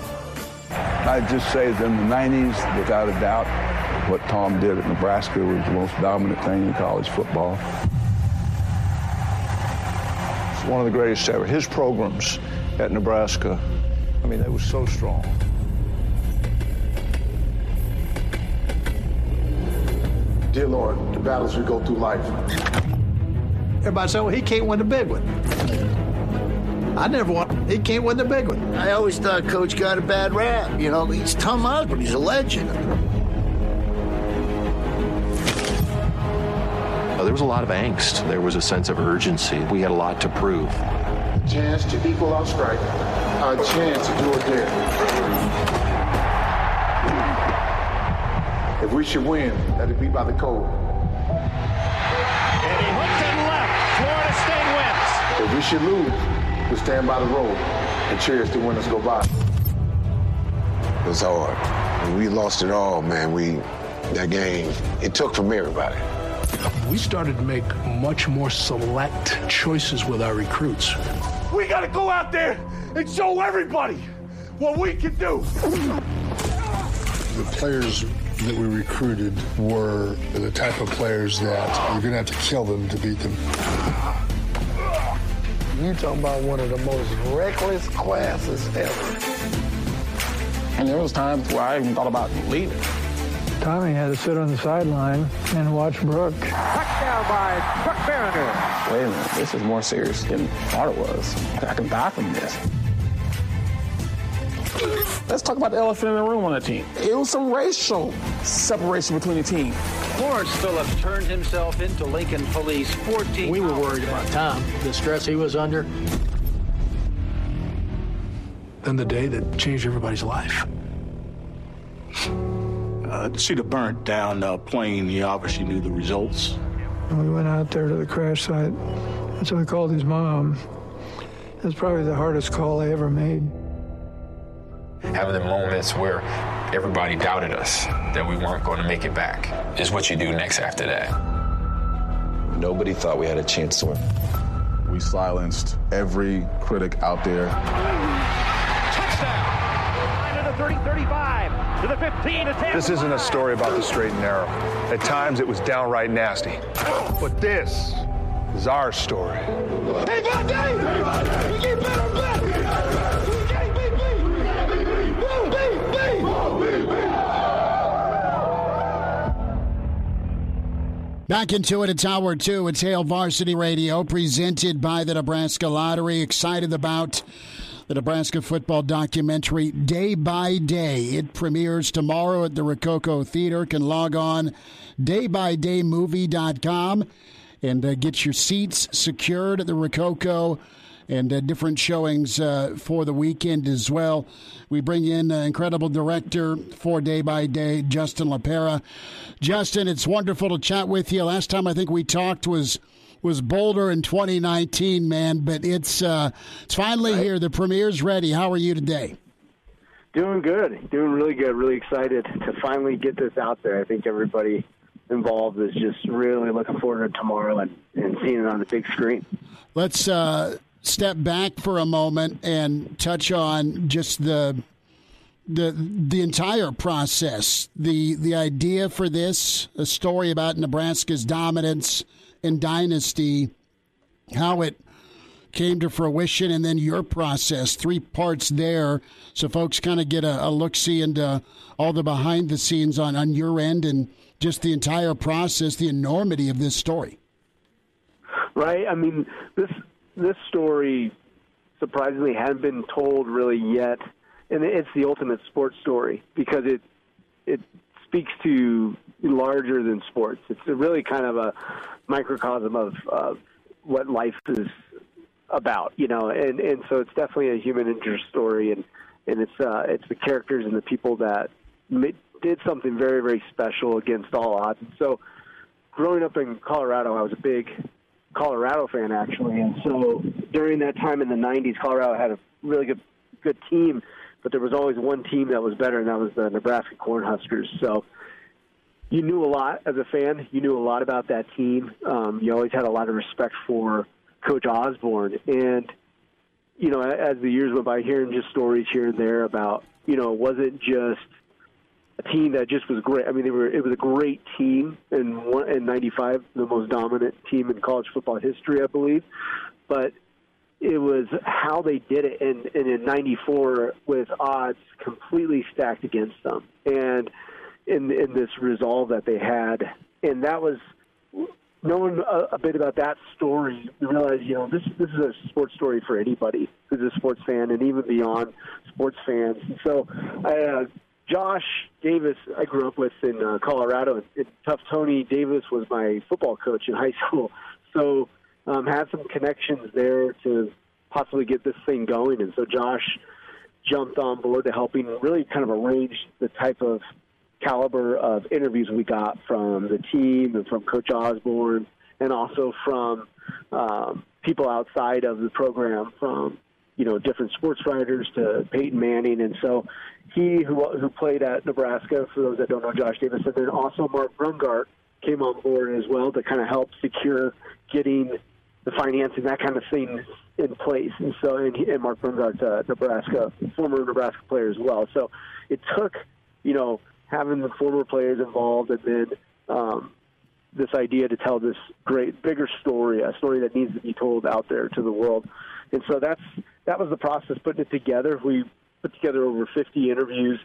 I'd just say that in the 90s, without a doubt, what Tom did at Nebraska was the most dominant thing in college football. It's one of the greatest ever. His programs at Nebraska, I mean, they were so strong. Dear Lord, the battles we go through life. Everybody said, well, he can't win the big one. I never won. He can't win the big one. I always thought Coach got a bad rap. You know, he's Tom Osborne. He's a legend. There was a lot of angst. There was a sense of urgency. We had a lot to prove. A chance to equal our strike. A chance to do it there. If we should win, let it be by the code. And he hooked and left. Florida State wins. If we should lose, we stand by the road and cheers the winners go by. It was hard. When we lost it all, man, we that game, it took from everybody. We started to make much more select choices with our recruits. We got to go out there and show everybody what we can do. The players that we recruited were the type of players that you're going to have to kill them to beat them. You talking about one of the most reckless classes ever. And there was times where I even thought about leaving. Tommy had to sit on the sideline and watch Brook. Touchdown by Chuck Berringer. Wait a minute, this is more serious than I thought it was. I can die from this. Let's talk about the elephant in the room on the team. It was some racial separation between the team. Lawrence Phillips turned himself into Lincoln Police 14 We were worried about Tom, the stress he was under. Then the day that changed everybody's life. Uh, to see the burnt down uh, plane, he obviously knew the results. And we went out there to the crash site. And so we called his mom. It was probably the hardest call I ever made. Having the moments where everybody doubted us that we weren't going to make it back is what you do next after that. Nobody thought we had a chance to win. We silenced every critic out there. Touchdown! To the 30, 35, to the 15, to 10. This isn't a story about the straight and narrow. At times it was downright nasty. But this is our story. Hey, Von Dave! We get better better! Back into it, it's hour two. It's Hail Varsity Radio, presented by the Nebraska Lottery. Excited about the Nebraska football documentary Day by Day. It premieres tomorrow at the Rococo Theater. Can log on daybydaymovie.com and uh, get your seats secured at the Rococo and uh, different showings uh, for the weekend as well. We bring in uh, incredible director for Day by Day, Justin LaPera. Justin, it's wonderful to chat with you. Last time I think we talked was was Boulder in 2019, man, but it's uh, it's finally here. The premiere's ready. How are you today? Doing good, doing really good. Really excited to finally get this out there. I think everybody involved is just really looking forward to tomorrow and, and seeing it on the big screen. Let's uh, step back for a moment and touch on just the the the entire process. The the idea for this, a story about Nebraska's dominance and dynasty, how it came to fruition, and then your process, three parts there, so folks kind of get a, a look see into all the behind the scenes on, on your end and just the entire process, the enormity of this story. Right. I mean, this this story surprisingly hadn't been told really yet, and it's the ultimate sports story because it it speaks to larger than sports. It's really kind of a microcosm of uh, what life is about, you know, and and so it's definitely a human interest story, and and it's uh, it's the characters and the people that did something very very special against all odds. And so, growing up in Colorado, I was a big Colorado fan actually, and so during that time in the '90s, Colorado had a really good good team, but there was always one team that was better, and that was the Nebraska Cornhuskers. So you knew a lot as a fan. You knew a lot about that team. Um, you always had a lot of respect for Coach Osborne, and you know, as the years went by, hearing just stories here and there about, you know, it wasn't just a team that just was great. I mean, they were it was a great team in in '95, the most dominant team in college football history, I believe. But it was how they did it, and, and in '94 with odds completely stacked against them, and in in this resolve that they had, and that was knowing a, a bit about that story, you realize you know this this is a sports story for anybody who's a sports fan, and even beyond sports fans. And so, I. uh, Josh Davis, I grew up with in uh, Colorado, and, Tough. Tony Davis was my football coach in high school. So, um, had some connections there to possibly get this thing going, and so Josh jumped on board to helping really kind of arrange the type of caliber of interviews we got from the team and from Coach Osborne, and also from um, people outside of the program, from you know different sports writers to Peyton Manning, and so he who who played at Nebraska, for those that don't know Josh Davis, and then also Mark Brungart came on board as well to kind of help secure getting the financing, that kind of thing in place. And so, and, he, and Mark Brungart's a Nebraska, former Nebraska player as well. So it took, you know, having the former players involved, and then um, this idea to tell this great, bigger story, a story that needs to be told out there to the world. And so that's that was the process putting it together. We put together over 50 interviews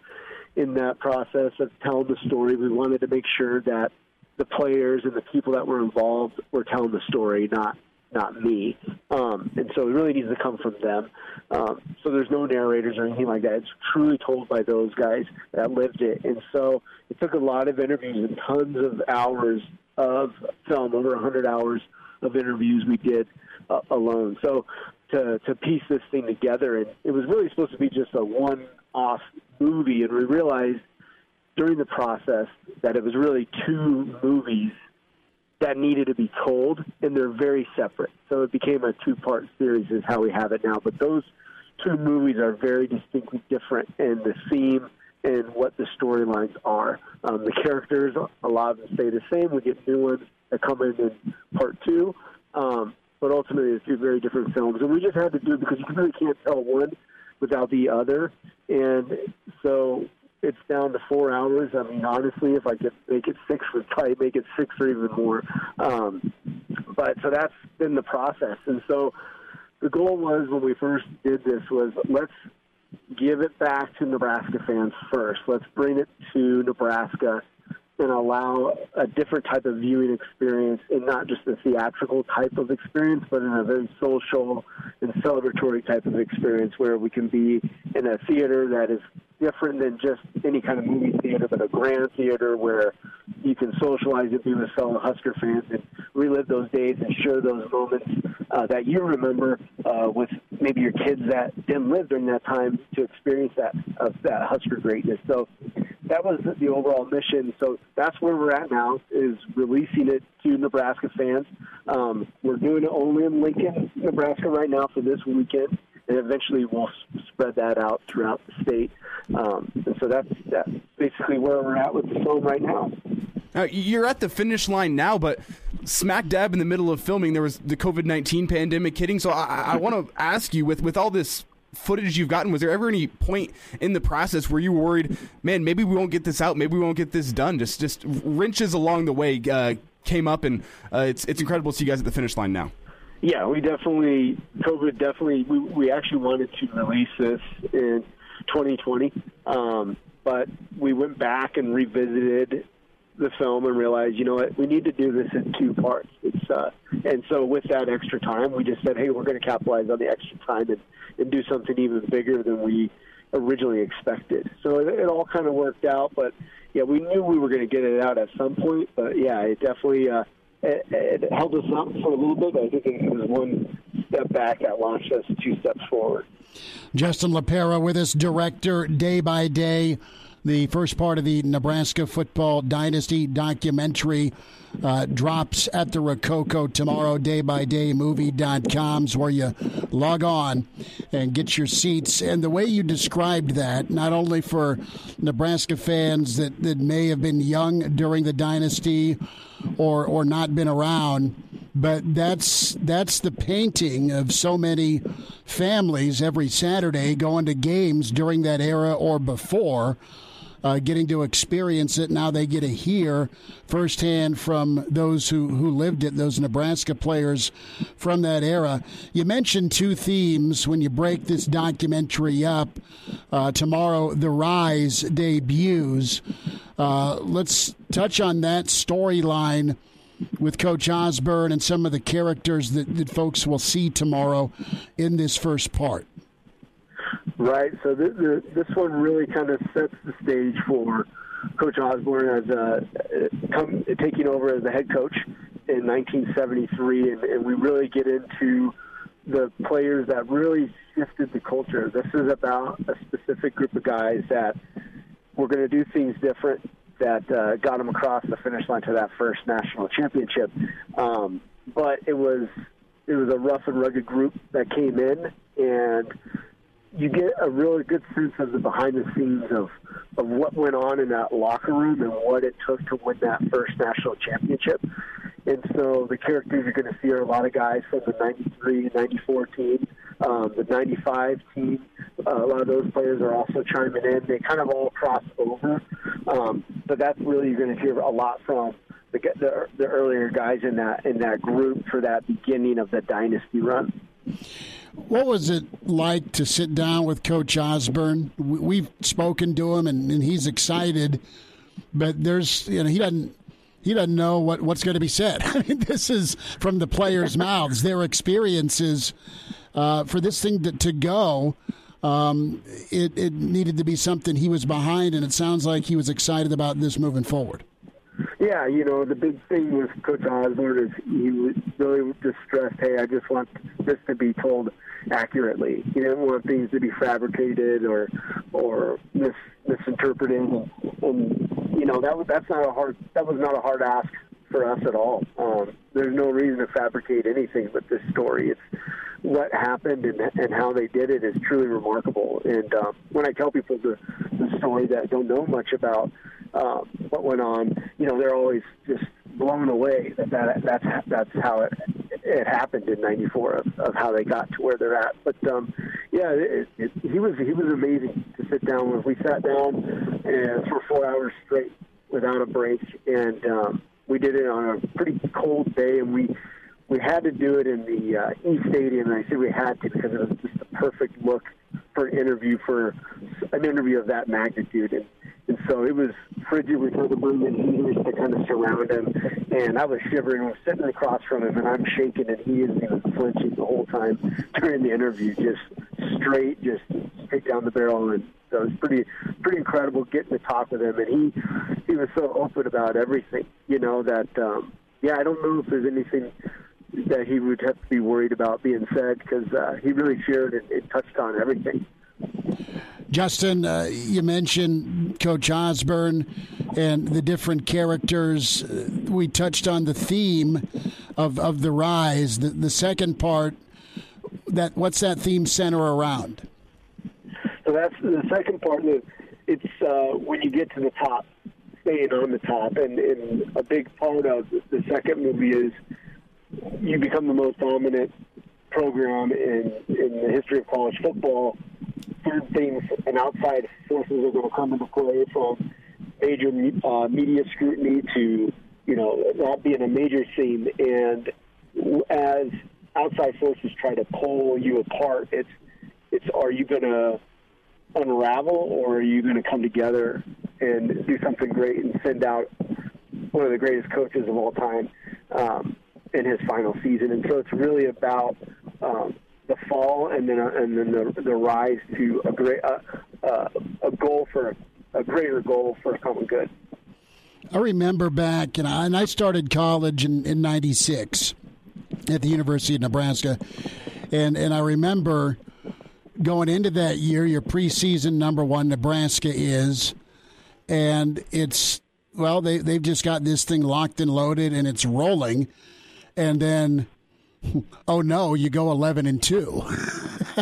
in that process of telling the story. We wanted to make sure that the players and the people that were involved were telling the story, not not me. Um, and so it really needs to come from them. Um, so there's no narrators or anything like that. It's truly told by those guys that lived it. And so it took a lot of interviews and tons of hours of film, over 100 hours of interviews we did uh, alone. So to to piece this thing together, and it was really supposed to be just a one-off movie, and we realized during the process that it was really two movies that needed to be told, and they're very separate. So it became a two part series, is how we have it now. But those two movies are very distinctly different in the theme and what the storylines are. Um, the characters, a lot of them stay the same. We get new ones that come in in part two. Um, but ultimately, it's two very different films. And we just had to do it because you really can't tell one without the other. And so it's down to four hours. I mean, honestly, if I could make it six, would probably make it six or even more. Um, but so that's been the process, and so the goal was when we first did this was let's give it back to Nebraska fans first. Let's bring it to Nebraska and allow a different type of viewing experience and not just a theatrical type of experience, but in a very social and celebratory type of experience where we can be in a theater that is different than just any kind of movie theater, but a grand theater where you can socialize and be with fellow Husker fans and relive those days and share those moments uh, that you remember uh, with maybe your kids that didn't live during that time to experience that uh, that Husker greatness. So that was the overall mission. So that's where we're at now is releasing it to Nebraska fans. Um, we're doing it only in Lincoln, Nebraska right now for this weekend, and eventually we'll spread that out throughout the state. Um, and so that's, that's basically where we're at with the film right now. Now, you're at the finish line now, but smack dab in the middle of filming, there was the COVID 19 pandemic hitting. So I, I want to ask you with, with all this footage you've gotten, was there ever any point in the process where you were worried, man, maybe we won't get this out, maybe we won't get this done? Just just wrenches along the way uh, came up, and uh, it's it's incredible to see you guys at the finish line now. Yeah, we definitely COVID definitely we, we actually wanted to release this in 2020, um, but we went back and revisited the film and realized, you know what, we need to do this in two parts. It's uh, and so with that extra time, we just said, hey, we're going to capitalize on the extra time and, and do something even bigger than we originally expected. So it, it all kind of worked out, but yeah, we knew we were going to get it out at some point. But yeah, it definitely uh, it, it held us up for a little bit. But I think it was one step back that launched us two steps forward. Justin LaPera with us, director, day by day the first part of the Nebraska Football Dynasty documentary uh, drops at the Rococo tomorrow, day by day movie.coms, where you log on and get your seats. And the way you described that, not only for Nebraska fans that, that may have been young during the dynasty or, or not been around, but that's that's the painting of so many families every Saturday going to games during that era or before uh, getting to experience it. Now they get to hear firsthand from those who, who lived it, those Nebraska players from that era. You mentioned two themes when you break this documentary up. Uh, tomorrow, The Rise debuts. Uh, let's touch on that storyline with Coach Osborne and some of the characters that, that folks will see tomorrow in this first part. Right. So the, the, this one really kind of sets the stage for Coach Osborne as uh, come, taking over as the head coach in 1973, and, and we really get into the players that really shifted the culture. This is about a specific group of guys that were going to do things different that uh, got them across the finish line to that first national championship. Um, but it was it was a rough and rugged group that came in and you get a really good sense of the behind the scenes of of what went on in that locker room and what it took to win that first national championship. And so the characters you're going to see are a lot of guys from the 93, 94 team, um, the 95 team. Uh, a lot of those players are also chiming in. They kind of all cross over. Um, but that's really you're going to hear a lot from the, the, the earlier guys in that in that group for that beginning of the dynasty run. What was it like to sit down with Coach Osborne? We've spoken to him, and, and he's excited, but there's you know he doesn't he doesn't know what, what's going to be said. I mean, this is from the players' mouths, their experiences. Uh, for this thing to, to go, um, it, it needed to be something he was behind, and it sounds like he was excited about this moving forward. Yeah, you know, the big thing with Coach Osborne is he was really just stressed, hey, I just want this to be told accurately. He didn't want things to be fabricated or or mis, misinterpreted. And, and you know, that was that's not a hard that was not a hard ask for us at all. Um, there's no reason to fabricate anything but this story. It's what happened and, and how they did it is truly remarkable. And um, when I tell people the, the story that don't know much about um, what went on, you know, they're always just blown away that, that that's that's how it it happened in '94 of, of how they got to where they're at. But um, yeah, it, it, he was he was amazing to sit down with. We sat down and for four hours straight without a break, and um, we did it on a pretty cold day, and we we had to do it in the uh, E Stadium, and I say we had to because it was just the perfect look for an interview for an interview of that magnitude, and and so it was frigid. We had to bring in heaters to kind of surround him, and I was shivering. I was sitting across from him, and I'm shaking, and he isn't even flinching the whole time during the interview, just straight, just straight down the barrel, and so it was pretty pretty incredible getting to talk with him, and he he was so open about everything, you know that um, yeah, I don't know if there's anything that he would have to be worried about being said because uh, he really shared and, and touched on everything. Justin, uh, you mentioned Coach Osborne and the different characters. We touched on the theme of, of the rise. The, the second part, that what's that theme center around? So that's the second part. It's uh, when you get to the top, staying on the top, and, and a big part of the second movie is you become the most dominant program in in the history of college football. Certain things and outside forces are going to come into play from major uh, media scrutiny to you know that being a major theme. And as outside forces try to pull you apart. It's it's are you going to unravel or are you going to come together and do something great and send out one of the greatest coaches of all time um, in his final season? And so it's really about um, the fall and then and then the, the rise to a great uh, uh, a goal for a greater goal for a common good. I remember back, and I, and I started college in, in 96 at the University of Nebraska. And, and I remember going into that year, your preseason number one, Nebraska is, and it's, well, they, they've just got this thing locked and loaded and it's rolling. And then, oh no, you go 11 and 2.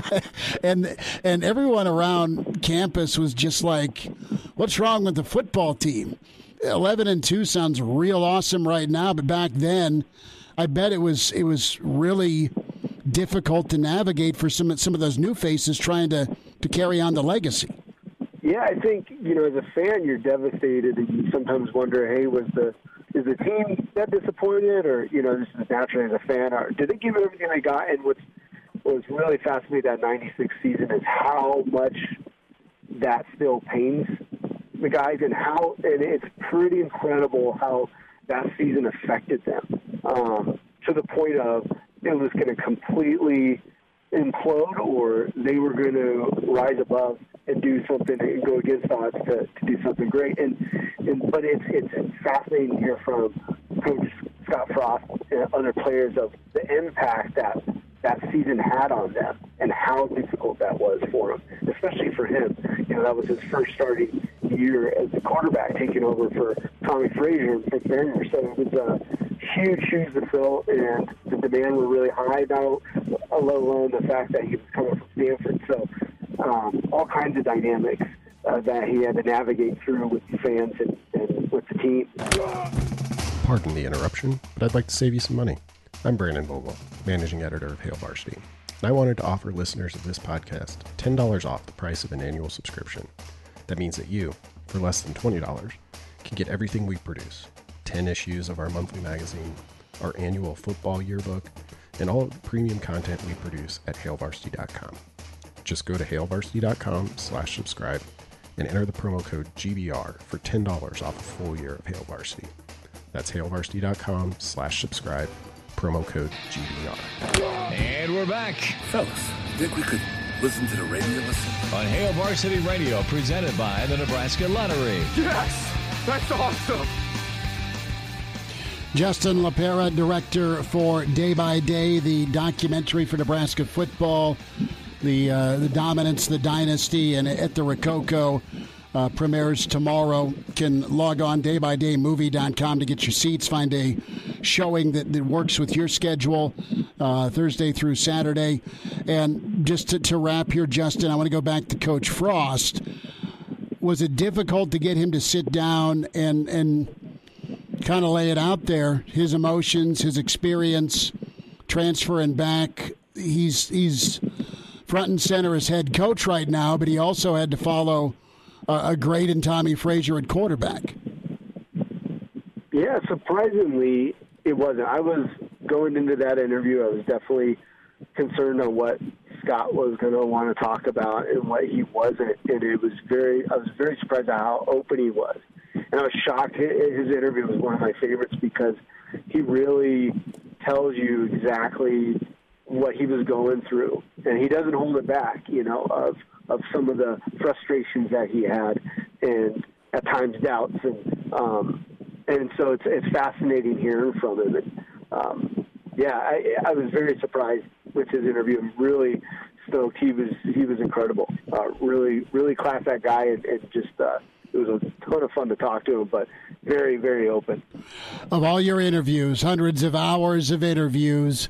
and and everyone around campus was just like, "What's wrong with the football team?" 11 and 2 sounds real awesome right now, but back then, I bet it was it was really difficult to navigate for some some of those new faces trying to to carry on the legacy. Yeah, I think you know as a fan you're devastated and you sometimes wonder, hey, was the is the team that disappointed, or you know is naturally as a fan, or did they give it everything they got? And what's what was really fascinating that '96 season is how much that still pains the guys and how and it's pretty incredible how that season affected them um, to the point of it was going to completely implode or they were going to rise above and do something and go against odds to, to do something great. And, and but it's, it's fascinating to hear from Coach Scott Frost and other players of the impact that that season had on them and how difficult that was for him, especially for him. You know, that was his first starting year as a quarterback, taking over for Tommie Frazier and Vic Berger. So it was a huge shoes to fill, and the demand were really high. Not let alone the fact that he was coming from Stanford. So um, all kinds of dynamics uh, that he had to navigate through with the fans and, and with the team. Pardon the interruption, but I'd like to save you some money. I'm Brandon Vogel, managing editor of Hail Varsity, and I wanted to offer listeners of this podcast $10 off the price of an annual subscription. That means that you, for less than $20, can get everything we produce 10 issues of our monthly magazine, our annual football yearbook, and all the premium content we produce at hailvarsity.com. Just go to hailvarsity.com slash subscribe and enter the promo code GBR for $10 off a full year of Hail Varsity. That's hailvarsity.com slash subscribe, promo code GBR. And we're back. Fellas, think we could listen to the radio listen? On Hail Varsity Radio, presented by the Nebraska Lottery. Yes! That's awesome! Justin LaPera, director for Day by Day, the documentary for Nebraska football, the uh, the dominance, the dynasty, and at the Rococo uh, premieres tomorrow. Can log on daybydaymovie.com to get your seats. Find a showing that, that works with your schedule uh, Thursday through Saturday. And just to, to wrap here, Justin, I want to go back to Coach Frost. Was it difficult to get him to sit down and and kind of lay it out there, his emotions, his experience, transferring back. He's he's front and center as head coach right now, but he also had to follow a, a great and Tommie Frazier at quarterback. Yeah, surprisingly, it wasn't. I was going into that interview. I was definitely concerned on what Scott was going to want to talk about and what he wasn't, and it was very. I was very surprised at how open he was and I was shocked. His interview was one of my favorites because he really tells you exactly what he was going through, and he doesn't hold it back. You know, of of some of the frustrations that he had, and at times doubts, and um, and so it's it's fascinating hearing from him. And um, yeah, I, I was very surprised with his interview. I'm really stoked. He was he was incredible. Uh, really really class that guy, and, and just. Uh, it was a ton of fun to talk to him, but very, very open. Of all your interviews, hundreds of hours of interviews,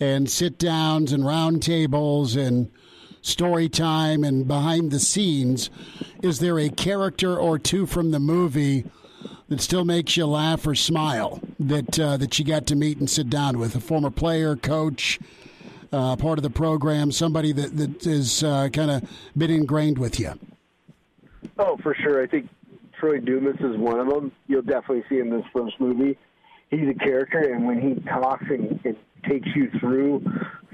and sit downs and round tables and story time and behind the scenes, is there a character or two from the movie that still makes you laugh or smile that uh, that you got to meet and sit down with? A former player, coach, uh, part of the program, somebody that that is uh, kind of been ingrained with you. Oh, for sure. I think Troy Dumas is one of them. You'll definitely see in this first movie. He's a character, and when he talks and, and takes you through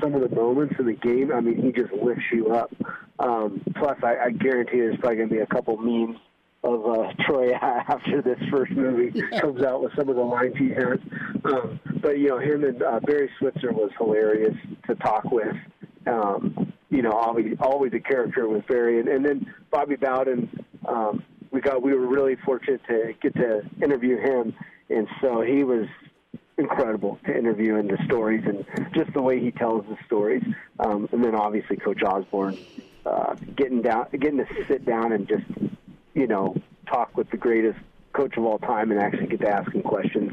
some of the moments in the game. I mean, he just lifts you up. Um, plus, I, I guarantee there's probably going to be a couple memes of uh, Troy after this first movie comes out with some of the lines he has. Um, but you know, him and uh, Barry Switzer was hilarious to talk with. Um, you know, always always a character with Barry, and, and then Bobby Bowden. Um, we got we were really fortunate to get to interview him, and so he was incredible to interview and the stories and just the way he tells the stories. Um, and then obviously Coach Osborne uh, getting down, getting to sit down and just you know talk with the greatest coach of all time and actually get to ask him questions.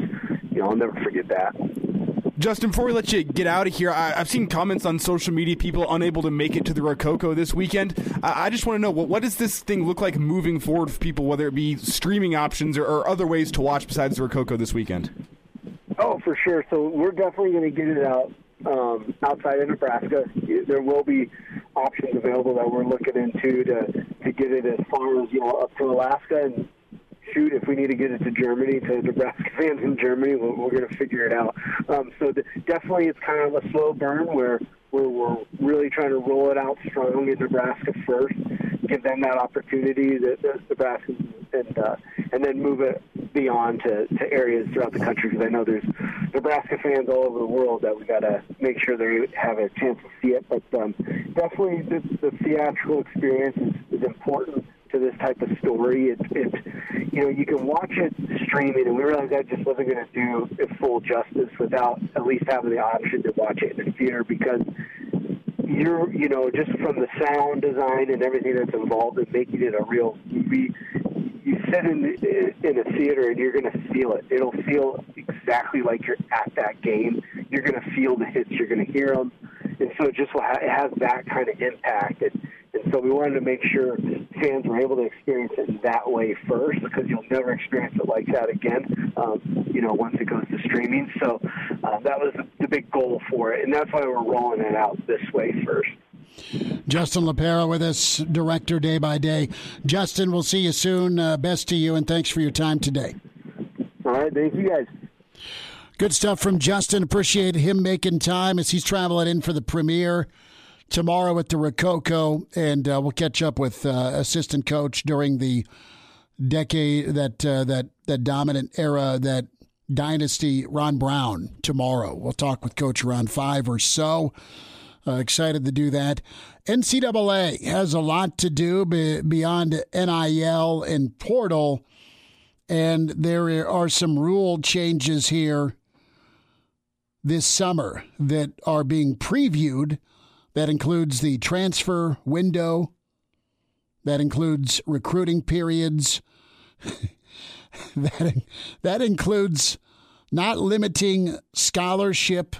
You know, I'll never forget that. Justin, before we let you get out of here, I, have seen comments on social media, people unable to make it to the Rococo this weekend. I, I just want to know what, what does this thing look like moving forward for people, whether it be streaming options or, or other ways to watch besides the Rococo this weekend? Oh, for sure. So we're definitely going to get it out um, outside of Nebraska. There will be options available that we're looking into to to get it as far as you know up to Alaska and shoot if we need to get it to Germany to Nebraska fans in Germany. We're, we're going to figure it out. Um, so the, definitely, it's kind of a slow burn where where we're really trying to roll it out strong in Nebraska first, give them that opportunity, the, the Nebraska, and uh, and then move it beyond to, to areas throughout the country because I know there's Nebraska fans all over the world that we got to make sure they have a chance to see it. But um, definitely, the, the theatrical experience is, is important to this type of story. It's, it's you know you can watch it streaming, and we realized that just wasn't going to do it full justice without at least having the option to watch it in the theater because you're you know just from the sound design and everything that's involved in making it a real movie. You sit in in a theater and you're going to feel it. It'll feel exactly like you're at that game. You're going to feel the hits. You're going to hear them, and so it just will ha- it has that kind of impact. And so we wanted to make sure fans were able to experience it that way first, because you'll never experience it like that again. Um, you know, once it goes to streaming. So uh, that was the big goal for it, and that's why we're rolling it out this way first. Justin LaPera with us, director day by day. Justin, we'll see you soon. Uh, best to you, and thanks for your time today. All right, thank you guys. Good stuff from Justin. Appreciate him making time as he's traveling in for the premiere tomorrow at the Rococo, and uh, we'll catch up with uh, assistant coach during the decade that uh, that that dominant era that dynasty Ron Brown tomorrow. We'll talk with coach around five or so. Uh, excited to do that. NCAA has a lot to do beyond NIL and portal, and there are some rule changes here this summer that are being previewed that includes the transfer window, that includes recruiting periods, that, that includes not limiting scholarship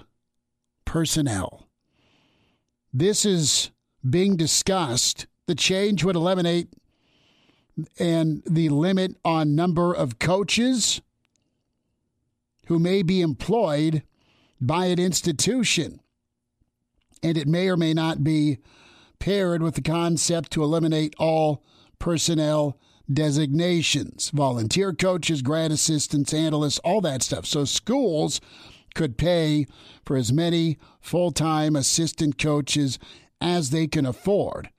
personnel. This is being discussed. The change would eliminate and the limit on number of coaches who may be employed by an institution and it may or may not be paired with the concept to eliminate all personnel designations volunteer coaches, grad assistants, analysts, all that stuff. So schools could pay for as many full time assistant coaches as they can afford.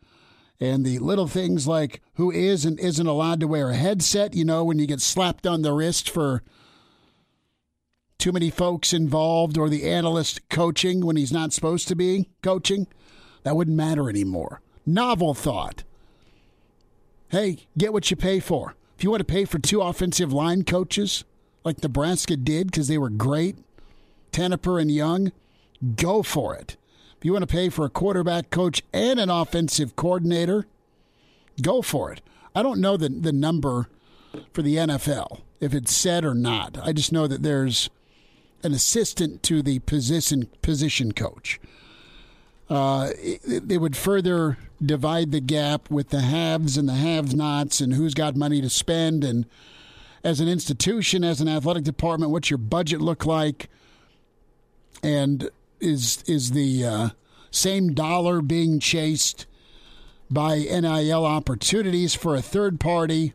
And the little things like who is and isn't allowed to wear a headset, you know, when you get slapped on the wrist for too many folks involved or the analyst coaching when he's not supposed to be coaching, that wouldn't matter anymore. Novel thought. Hey, get what you pay for. If you want to pay for two offensive line coaches like Nebraska did because they were great, Tenopir and Young, go for it. If you want to pay for a quarterback coach and an offensive coordinator, go for it. I don't know the, the number for the NFL, if it's set or not. I just know that there's an assistant to the position position coach. Uh, it, would further divide the gap with the haves and the have-nots, and who's got money to spend. And as an institution, as an athletic department, what's your budget look like? And is is the uh, same dollar being chased by NIL opportunities for a third party,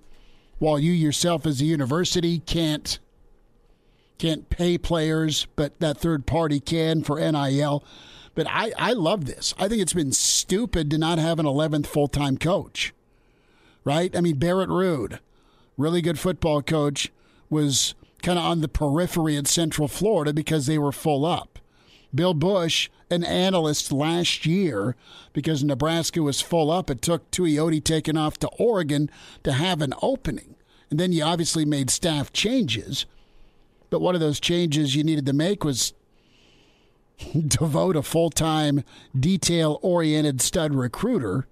while you yourself, as a university, can't can't pay players, but that third party can for NIL. But I, I love this. I think it's been stupid to not have an 11th full time coach, right? I mean, Barrett Ruud, really good football coach, was kind of on the periphery in Central Florida because they were full up. Bill Bush, an analyst last year, because Nebraska was full up, it took Tuioti taking off to Oregon to have an opening. And then you obviously made staff changes. But one of those changes you needed to make was devote a full time, detail oriented stud recruiter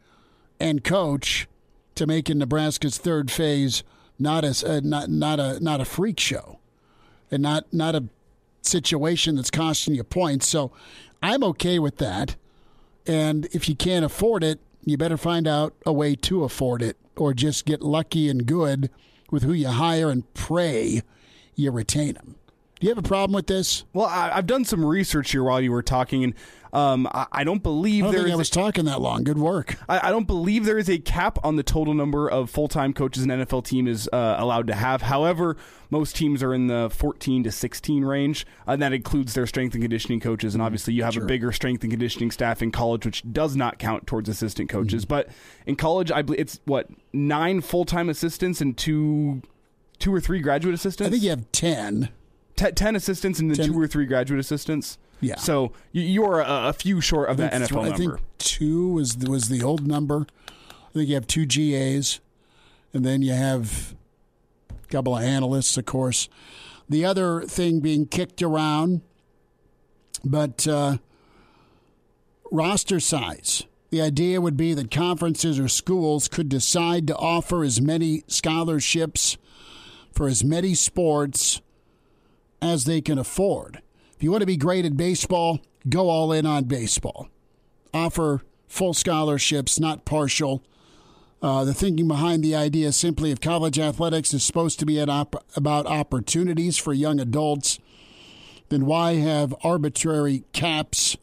and coach to making Nebraska's third phase not a uh, not not a not a freak show, and not not a situation that's costing you points. So I'm okay with that. And if you can't afford it, you better find out a way to afford it, or just get lucky and good with who you hire and pray you retain them. Do you have a problem with this? Well, I, have done some research here while you were talking, and um, I, I, don't believe I don't there I was a, talking that long. Good work. I, I, don't believe there is a cap on the total number of full time coaches an NFL team is uh, allowed to have. However, most teams are in the 14 to 16 range, and that includes their strength and conditioning coaches. And obviously, you have sure. a bigger strength and conditioning staff in college, which does not count towards assistant coaches. Mm-hmm. But in college, I believe it's what nine full time assistants and two, two or three graduate assistants. I think you have ten. T- 10 assistants and then ten. two or three graduate assistants. Yeah. So you are a, a few short of that NFL th- number. I think two was was the old number. I think you have two GAs, and then you have a couple of analysts, of course. The other thing being kicked around, but uh, roster size. The idea would be that conferences or schools could decide to offer as many scholarships for as many sports as they can afford. If you want to be great at baseball, go all in on baseball. Offer full scholarships, not partial. Uh, the thinking behind the idea simply of college athletics is supposed to be op- about opportunities for young adults, then why have arbitrary caps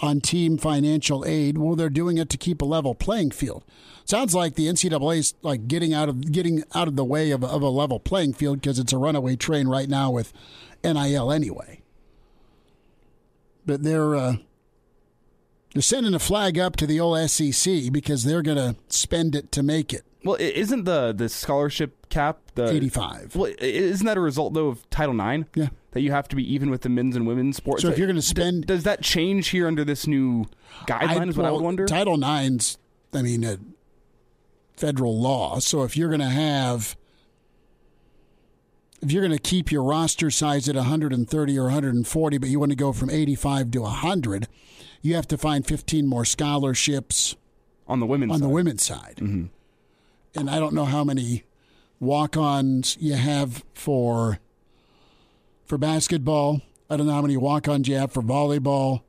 on team financial aid? Well, they're doing it to keep a level playing field. Sounds like the NCAA is like getting out of getting out of the way of, of a level playing field because it's a runaway train right now with NIL anyway. But they're uh, they're sending a flag up to the old SEC because they're going to spend it to make it. Well, isn't the the scholarship cap the eighty five? Well, isn't that a result though of Title IX? Yeah, that you have to be even with the men's and women's sports. So if you're going to spend, does that change here under this new guideline? I, is what well, I would wonder. Title IX's, I mean, a federal law. So if you're going to have if you're going to keep your roster size at 130 or 140, but you want to go from 85 to 100, you have to find 15 more scholarships on the women's on side. the women's side. Mm-hmm. And I don't know how many walk-ons you have for for basketball. I don't know how many walk-ons you have for volleyball.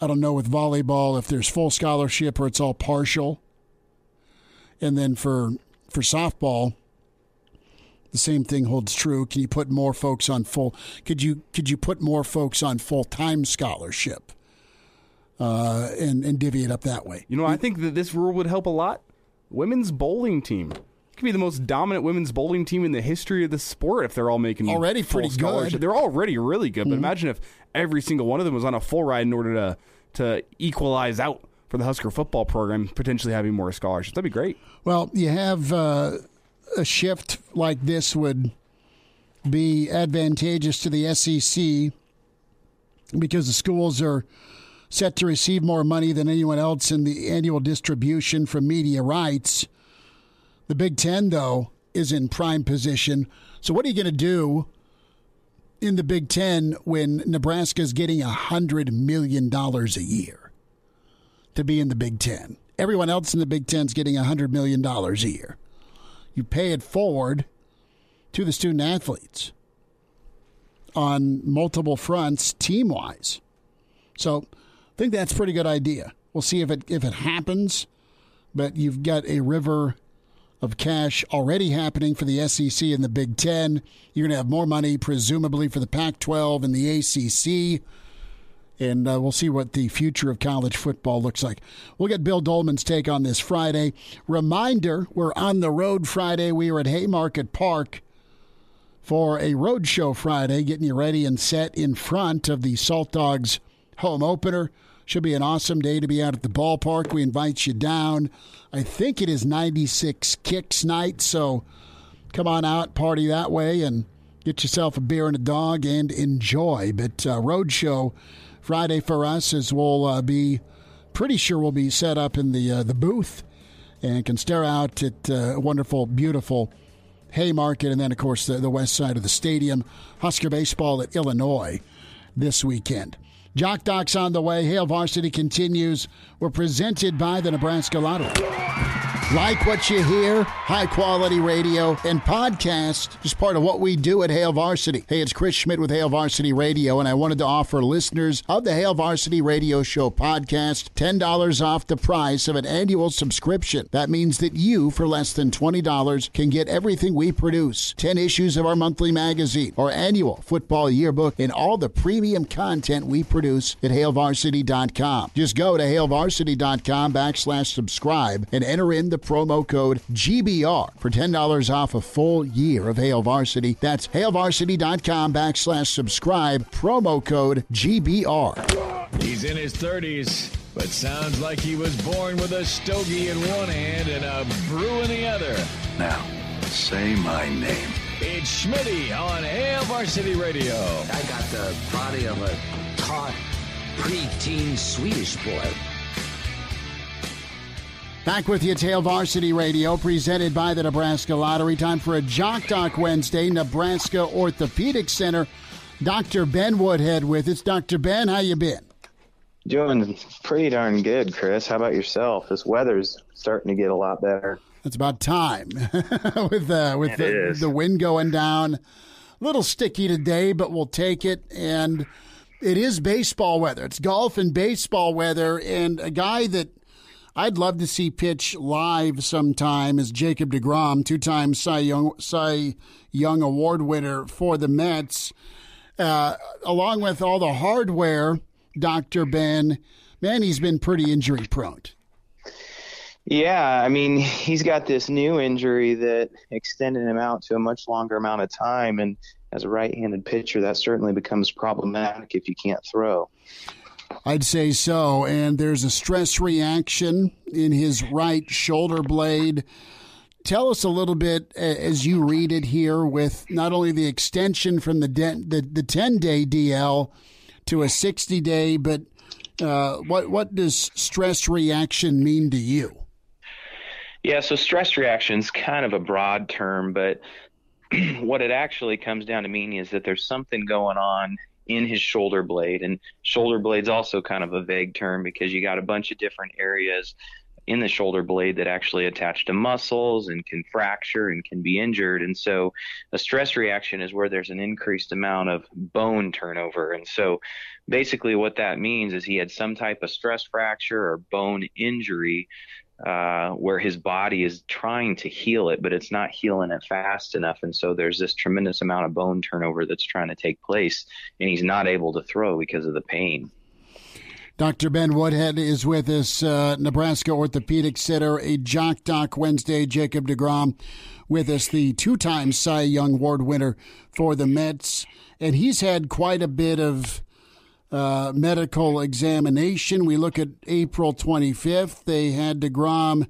I don't know with volleyball if there's full scholarship or it's all partial. And then for for softball, the same thing holds true. Can you put more folks on full? Could you could you put more folks on full time scholarship, uh, and and divvy it up that way? You know, I think that this rule would help a lot. Women's bowling team could be the most dominant women's bowling team in the history of the sport if they're all making already pretty good. They're already really good, but mm-hmm. imagine if every single one of them was on a full ride in order to to equalize out for the Husker football program, potentially having more scholarships. That'd be great. Well, you have. Uh, a shift like this would be advantageous to the SEC because the schools are set to receive more money than anyone else in the annual distribution from media rights. The Big Ten, though, is in prime position. So, what are you going to do in the Big Ten when Nebraska is getting $100 million a year to be in the Big Ten? Everyone else in the Big Ten is getting $100 million a year you pay it forward to the student athletes on multiple fronts team wise. So I think that's a pretty good idea. We'll see if it if it happens, but you've got a river of cash already happening for the SEC and the Big Ten. You're going to have more money, presumably, for the Pac 12 and the ACC and uh, we'll see what the future of college football looks like. We'll get Bill Dolman's take on this Friday. Reminder we're on the road Friday. We are at Haymarket Park for a road show Friday, getting you ready and set in front of the Salt Dogs home opener. Should be an awesome day to be out at the ballpark. We invite you down. I think it is 96 kicks night, so come on out, party that way, and get yourself a beer and a dog and enjoy. But uh, road show Friday for us as we'll uh, be pretty sure we'll be set up in the uh, the booth and can stare out at uh, wonderful, beautiful Haymarket, and then of course the, the west side of the stadium. Husker baseball at Illinois this weekend. Jock Doc's on the way. Hail Varsity continues. We're presented by the Nebraska Lottery. Like what you hear, high quality radio and podcast is part of what we do at Hail Varsity. Hey, it's Chris Schmitz with Hail Varsity Radio, and I wanted to offer listeners of the Hail Varsity Radio Show podcast $10 off the price of an annual subscription. That means that you, for less than $20, can get everything we produce 10 issues of our monthly magazine, our annual football yearbook, and all the premium content we produce at hailvarsity.com. Just go to hailvarsity.com backslash subscribe and enter in the promo code GBR for $10 off a full year of Hail Varsity. That's hailvarsity.com backslash subscribe, promo code GBR. He's in his 30s, but sounds like he was born with a stogie in one hand and a brew in the other. Now, say my name. It's Schmitty on Hail Varsity Radio. I got the body of a taut, preteen Swedish boy. Back with you, Hail Varsity Radio, presented by the Nebraska Lottery. Time for a Jock Doc Wednesday, Nebraska Orthopedic Center. Dr. Ben Woodhead with us. Dr. Ben, how you been? Doing pretty darn good, Chris. How about yourself? This weather's starting to get a lot better. It's about time with uh, with the, the wind going down. A little sticky today, but we'll take it. And it is baseball weather. It's golf and baseball weather. And a guy that I'd love to see pitch live sometime is Jacob DeGrom, two-time Cy Young Cy Young Award winner for the Mets. Uh, along with all the hardware, Doctor Ben, man, he's been pretty injury prone. Yeah, I mean, he's got this new injury that extended him out to a much longer amount of time. And as a right handed pitcher, that certainly becomes problematic if you can't throw. I'd say so. And there's a stress reaction in his right shoulder blade. Tell us a little bit as you read it here with not only the extension from the de- the, the 10 day DL to a 60 day, but uh, what what does stress reaction mean to you? Yeah, so stress reaction is kind of a broad term, but what it actually comes down to meaning is that there's something going on in his shoulder blade. And shoulder blade's also kind of a vague term because you got a bunch of different areas in the shoulder blade that actually attach to muscles and can fracture and can be injured. And so a stress reaction is where there's an increased amount of bone turnover. And so basically what that means is he had some type of stress fracture or bone injury uh, where his body is trying to heal it, but it's not healing it fast enough. And so there's this tremendous amount of bone turnover that's trying to take place, and he's not able to throw because of the pain. Dr. Ben Woodhead is with us, uh, Nebraska Orthopedic Center, a Jock Doc Wednesday. Jacob DeGrom with us, the two time Cy Young Award winner for the Mets. And he's had quite a bit of uh, medical examination. We look at April 25th. They had DeGrom,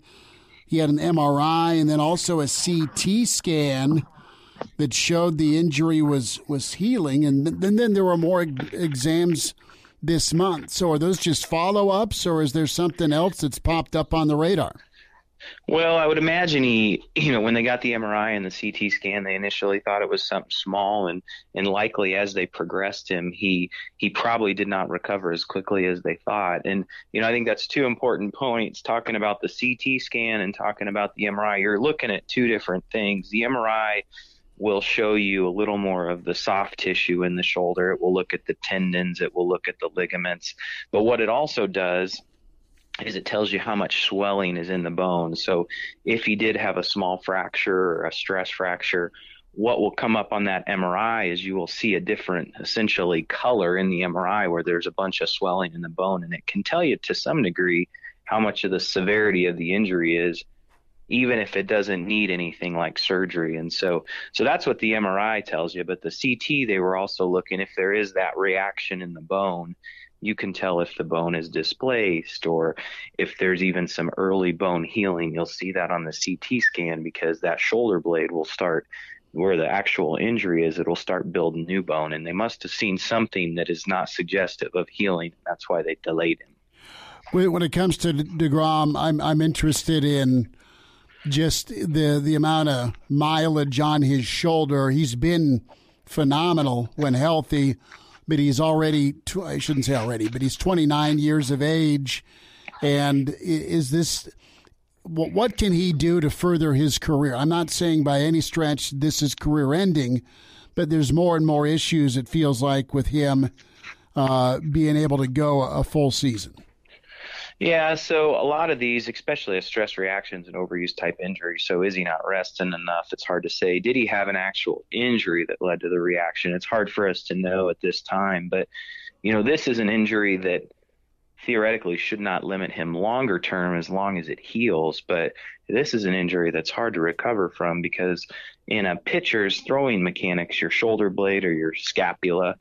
he had an MRI and then also a CT scan that showed the injury was, was healing. And th- then, then there were more ex- exams this month. So are those just follow ups or is there something else that's popped up on the radar? Well, I would imagine he, you know, when they got the MRI and the CT scan, they initially thought it was something small, and and likely as they progressed him, he he probably did not recover as quickly as they thought. And you know, I think that's two important points. Talking about the CT scan and talking about the MRI, you're looking at two different things. The MRI will show you a little more of the soft tissue in the shoulder. It will look at the tendons. It will look at the ligaments. But what it also does is it tells you how much swelling is in the bone. So if he did have a small fracture or a stress fracture, what will come up on that MRI is you will see a different essentially color in the MRI where there's a bunch of swelling in the bone and it can tell you to some degree how much of the severity of the injury is even if it doesn't need anything like surgery. And so, so that's what the MRI tells you. But the CT, they were also looking if there is that reaction in the bone. You can tell if the bone is displaced or if there's even some early bone healing. You'll see that on the CT scan because that shoulder blade will start where the actual injury is, it'll start building new bone. And they must have seen something that is not suggestive of healing. That's why they delayed him. When it comes to Degrom, I'm I'm interested in just the the amount of mileage on his shoulder. He's been phenomenal when healthy, but he's already I shouldn't say already, but he's 29 years of age. And is this what can he do to further his career? I'm not saying by any stretch this is career ending, but there's more and more issues. It feels like with him uh, being able to go a full season. Yeah, so a lot of these, especially as stress reactions and overuse type injuries, so is he not resting enough? It's hard to say. Did he have an actual injury that led to the reaction? It's hard for us to know at this time, but you know, this is an injury that theoretically should not limit him longer term as long as it heals, but this is an injury that's hard to recover from because in a pitcher's throwing mechanics, your shoulder blade or your scapula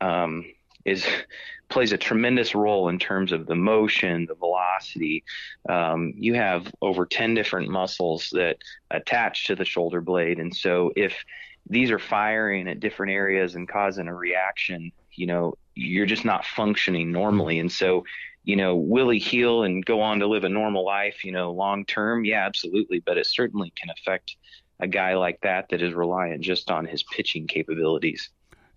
um, is plays a tremendous role in terms of the motion, the velocity. Um, you have over 10 different muscles that attach to the shoulder blade. And so if these are firing at different areas and causing a reaction, you know, you're just not functioning normally. And so, you know, will he heal and go on to live a normal life, you know, long term? Yeah, absolutely. But it certainly can affect a guy like that that is reliant just on his pitching capabilities.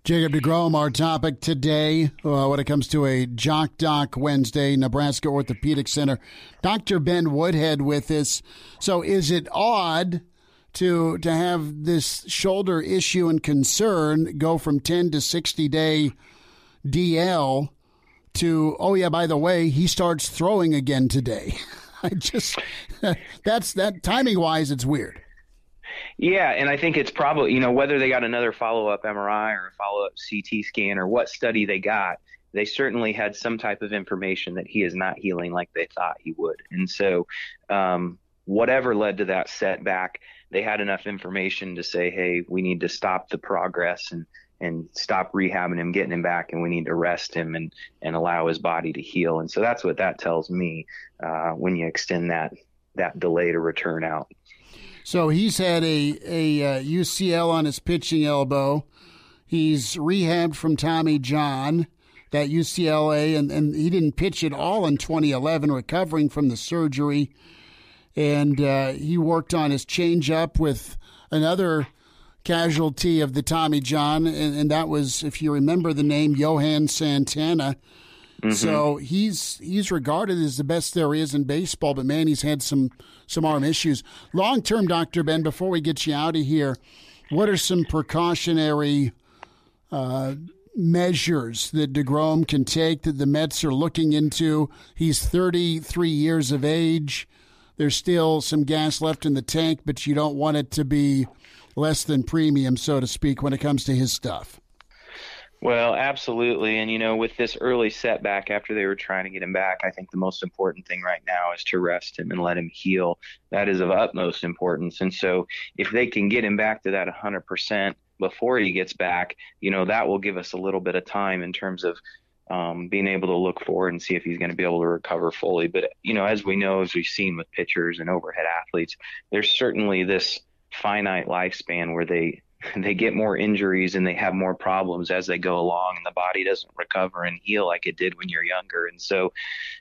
Jacob DeGrom, our topic today uh, when it comes to a Jock Doc Wednesday, Nebraska Orthopedic Center. Dr. Ben Woodhead with us. So, is it odd to to have this shoulder issue and concern go from 10 to 60 day DL to, oh, yeah, by the way, he starts throwing again today? I just, that's that timing wise, it's weird. Yeah, and I think it's probably you know whether they got another follow up MRI or a follow up CT scan or what study they got, they certainly had some type of information that he is not healing like they thought he would, and so um, whatever led to that setback, they had enough information to say, hey, we need to stop the progress and and stop rehabbing him, getting him back, and we need to rest him and and allow his body to heal. And so that's what that tells me uh, when you extend that that delay to return out. So he's had a, a uh, UCL on his pitching elbow. He's rehabbed from Tommy John, that UCLA, and, and he didn't pitch at all in 2011, recovering from the surgery. And uh, he worked on his changeup with another casualty of the Tommy John, and, and that was, if you remember the name, Johan Santana. Mm-hmm. So he's he's regarded as the best there is in baseball, but man, he's had some some arm issues. Long term, Doctor Ben. Before we get you out of here, what are some precautionary uh, measures that Degrom can take that the Mets are looking into? He's 33 years of age. There's still some gas left in the tank, but you don't want it to be less than premium, so to speak, when it comes to his stuff. Well, absolutely. And, you know, with this early setback after they were trying to get him back, I think the most important thing right now is to rest him and let him heal. That is of utmost importance. And so if they can get him back to that 100% before he gets back, you know, that will give us a little bit of time in terms of um, being able to look forward and see if he's going to be able to recover fully. But, you know, as we know, as we've seen with pitchers and overhead athletes, there's certainly this finite lifespan where they they get more injuries and they have more problems as they go along and the body doesn't recover and heal like it did when you're younger. And so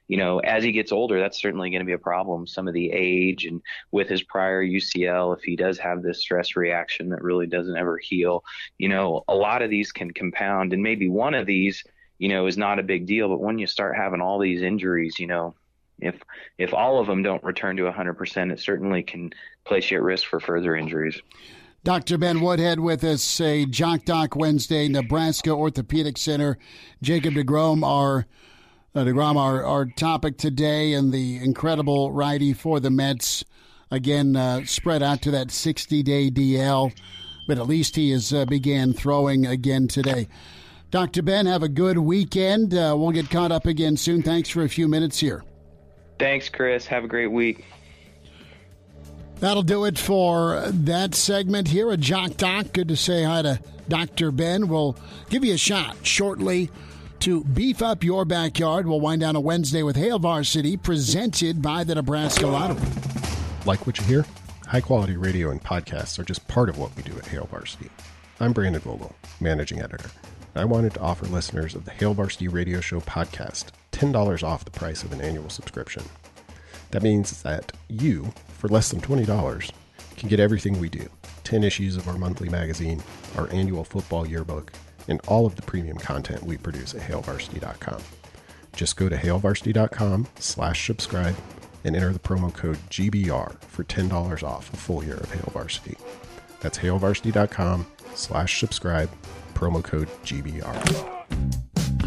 you know as he gets older that's certainly going to be a problem. Some of the age and with his prior UCL if he does have this stress reaction that really doesn't ever heal you know a lot of these can compound. And maybe one of these you know is not a big deal but when you start having all these injuries you know if if all of them don't return to 100% it certainly can place you at risk for further injuries Dr. Ben Woodhead with us, a Jock Doc Wednesday, Nebraska Orthopedic Center. Jacob DeGrom, our uh, DeGrom, our, our topic today, and the incredible righty for the Mets. Again, uh, spread out to that 60 day DL, but at least he has uh, began throwing again today. Dr. Ben, have a good weekend. Uh, we'll get caught up again soon. Thanks for a few minutes here. Thanks, Chris. Have a great week. That'll do it for that segment here at Jock Doc. Good to say hi to Dr. Ben. We'll give you a shot shortly to beef up your backyard. We'll wind down a Wednesday with Hail Varsity, presented by the Nebraska Lottery. Like what you hear? High quality radio and podcasts are just part of what we do at Hail Varsity. I'm Brandon Vogel, managing editor. I wanted to offer listeners of the Hail Varsity Radio Show podcast $10 off the price of an annual subscription. That means that you, for less than $20, you can get everything we do 10 issues of our monthly magazine, our annual football yearbook, and all of the premium content we produce at hailvarsity.com. Just go to hailvarsity.com slash subscribe and enter the promo code GBR for $10 off a full year of Hail Varsity. That's hailvarsity.com slash subscribe, promo code GBR.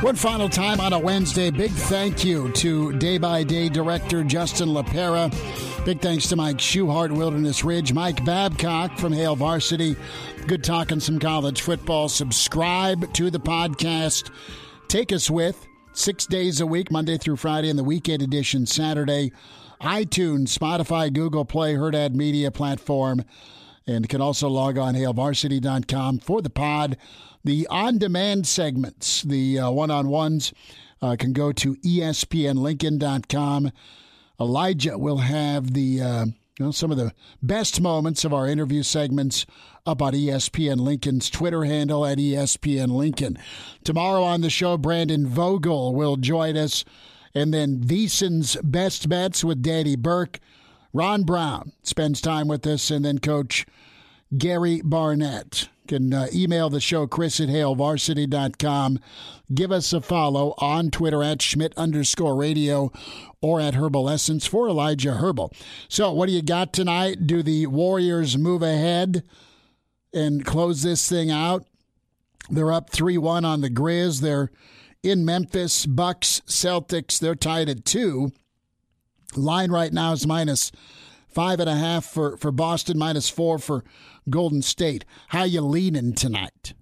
One final time on a Wednesday. Big thank you to Day by Day director Justin LaPera. Big thanks to Mike Schuchart, Wilderness Ridge, Mike Babcock from Hail Varsity. Good talking some college football. Subscribe to the podcast. Take us with six days a week, Monday through Friday, and the weekend edition Saturday. iTunes, Spotify, Google Play, Hurrdat Media platform, and you can also log on hailvarsity.com for the pod. The on demand segments, the one on ones, can go to espnlincoln.com. Elijah will have the uh, you know, some of the best moments of our interview segments up on ESPN Lincoln's Twitter handle at ESPN Lincoln. Tomorrow on the show, Brandon Vogel will join us, and then VSiN's best bets with Danny Burke. Ron Brown spends time with us, and then Coach Gary Barnett can uh, email the show, chris at hailvarsity.com. Give us a follow on Twitter at Schmitz underscore radio or at Herbal Essence for Elijah Herbal. So, what do you got tonight? Do the Warriors move ahead and close this thing out? They're up 3 1 on the Grizz. They're in Memphis. Bucks, Celtics, they're tied at two. Line right now is minus five and a half for, for Boston, minus four for Golden State. How you leaning tonight?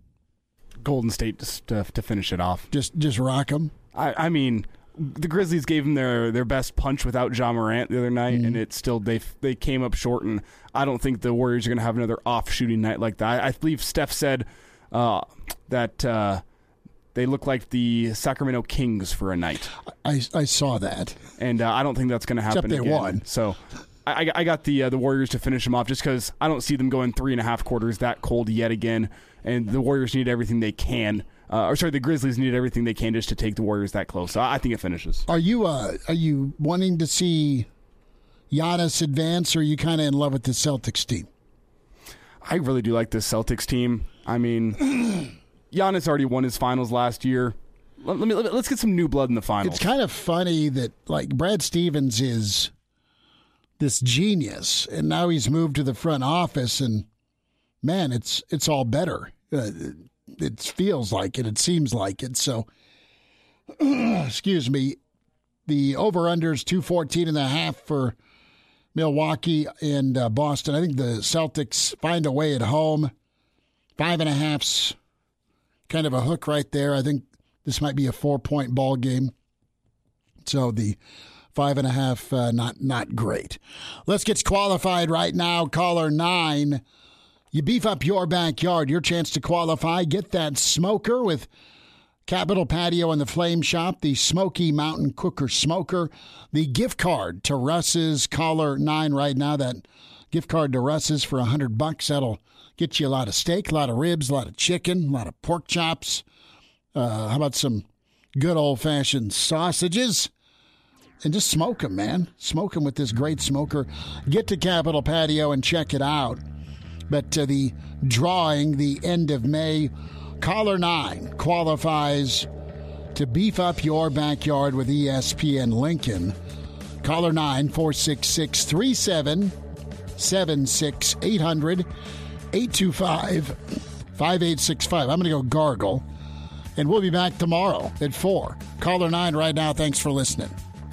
Golden State just to, to finish it off. Just just rock them. I, I mean, the Grizzlies gave them their, their best punch without Ja Morant the other night, mm-hmm. and it still they they came up short. And I don't think the Warriors are going to have another off shooting night like that. I, I believe Steph said uh, that. Uh, they look like the Sacramento Kings for a night. I, I saw that, and uh, I don't think that's going to happen. Except they again. won. So I, I got the uh, the Warriors to finish them off just because I don't see them going three and a half quarters that cold yet again. And the Warriors need everything they can. Uh, or sorry, the Grizzlies need everything they can just to take the Warriors that close. So I think it finishes. Are you uh, are you wanting to see Giannis advance, or are you kind of in love with the Celtics team? I really do like this Celtics team. I mean, Giannis already won his finals last year. Let, let me let, us get some new blood in the finals. It's kind of funny that like Brad Stevens is this genius, and now he's moved to the front office, and man, it's it's all better. Uh, it feels like it. It seems like it. So, excuse me. The over unders 214 and a half for Milwaukee and uh, Boston. I think the Celtics find a way at home. Five and a half's kind of a hook right there. I think this might be a four point ball game. So the five and a half, uh, not not great. Let's get qualified right now. Caller nine. You beef up your backyard. Your chance to qualify. Get that smoker with Capital Patio and the Flame Shop, the Smokey Mountain Cooker Smoker, the gift card to Russ's. Caller nine right now. That gift card to Russ's for a hundred bucks. That'll get you a lot of steak, a lot of ribs, a lot of chicken, a lot of pork chops. Uh, how about some good old fashioned sausages? And just smoke them, man. Smoke them with this great smoker. Get to Capitol Patio and check it out. But uh, the drawing, the end of May, caller nine qualifies to beef up your backyard with ESPN Lincoln. Caller 9 466 3776 800 825 5865. I'm going to go gargle. And we'll be back tomorrow at 4. Caller 9 right now. Thanks for listening.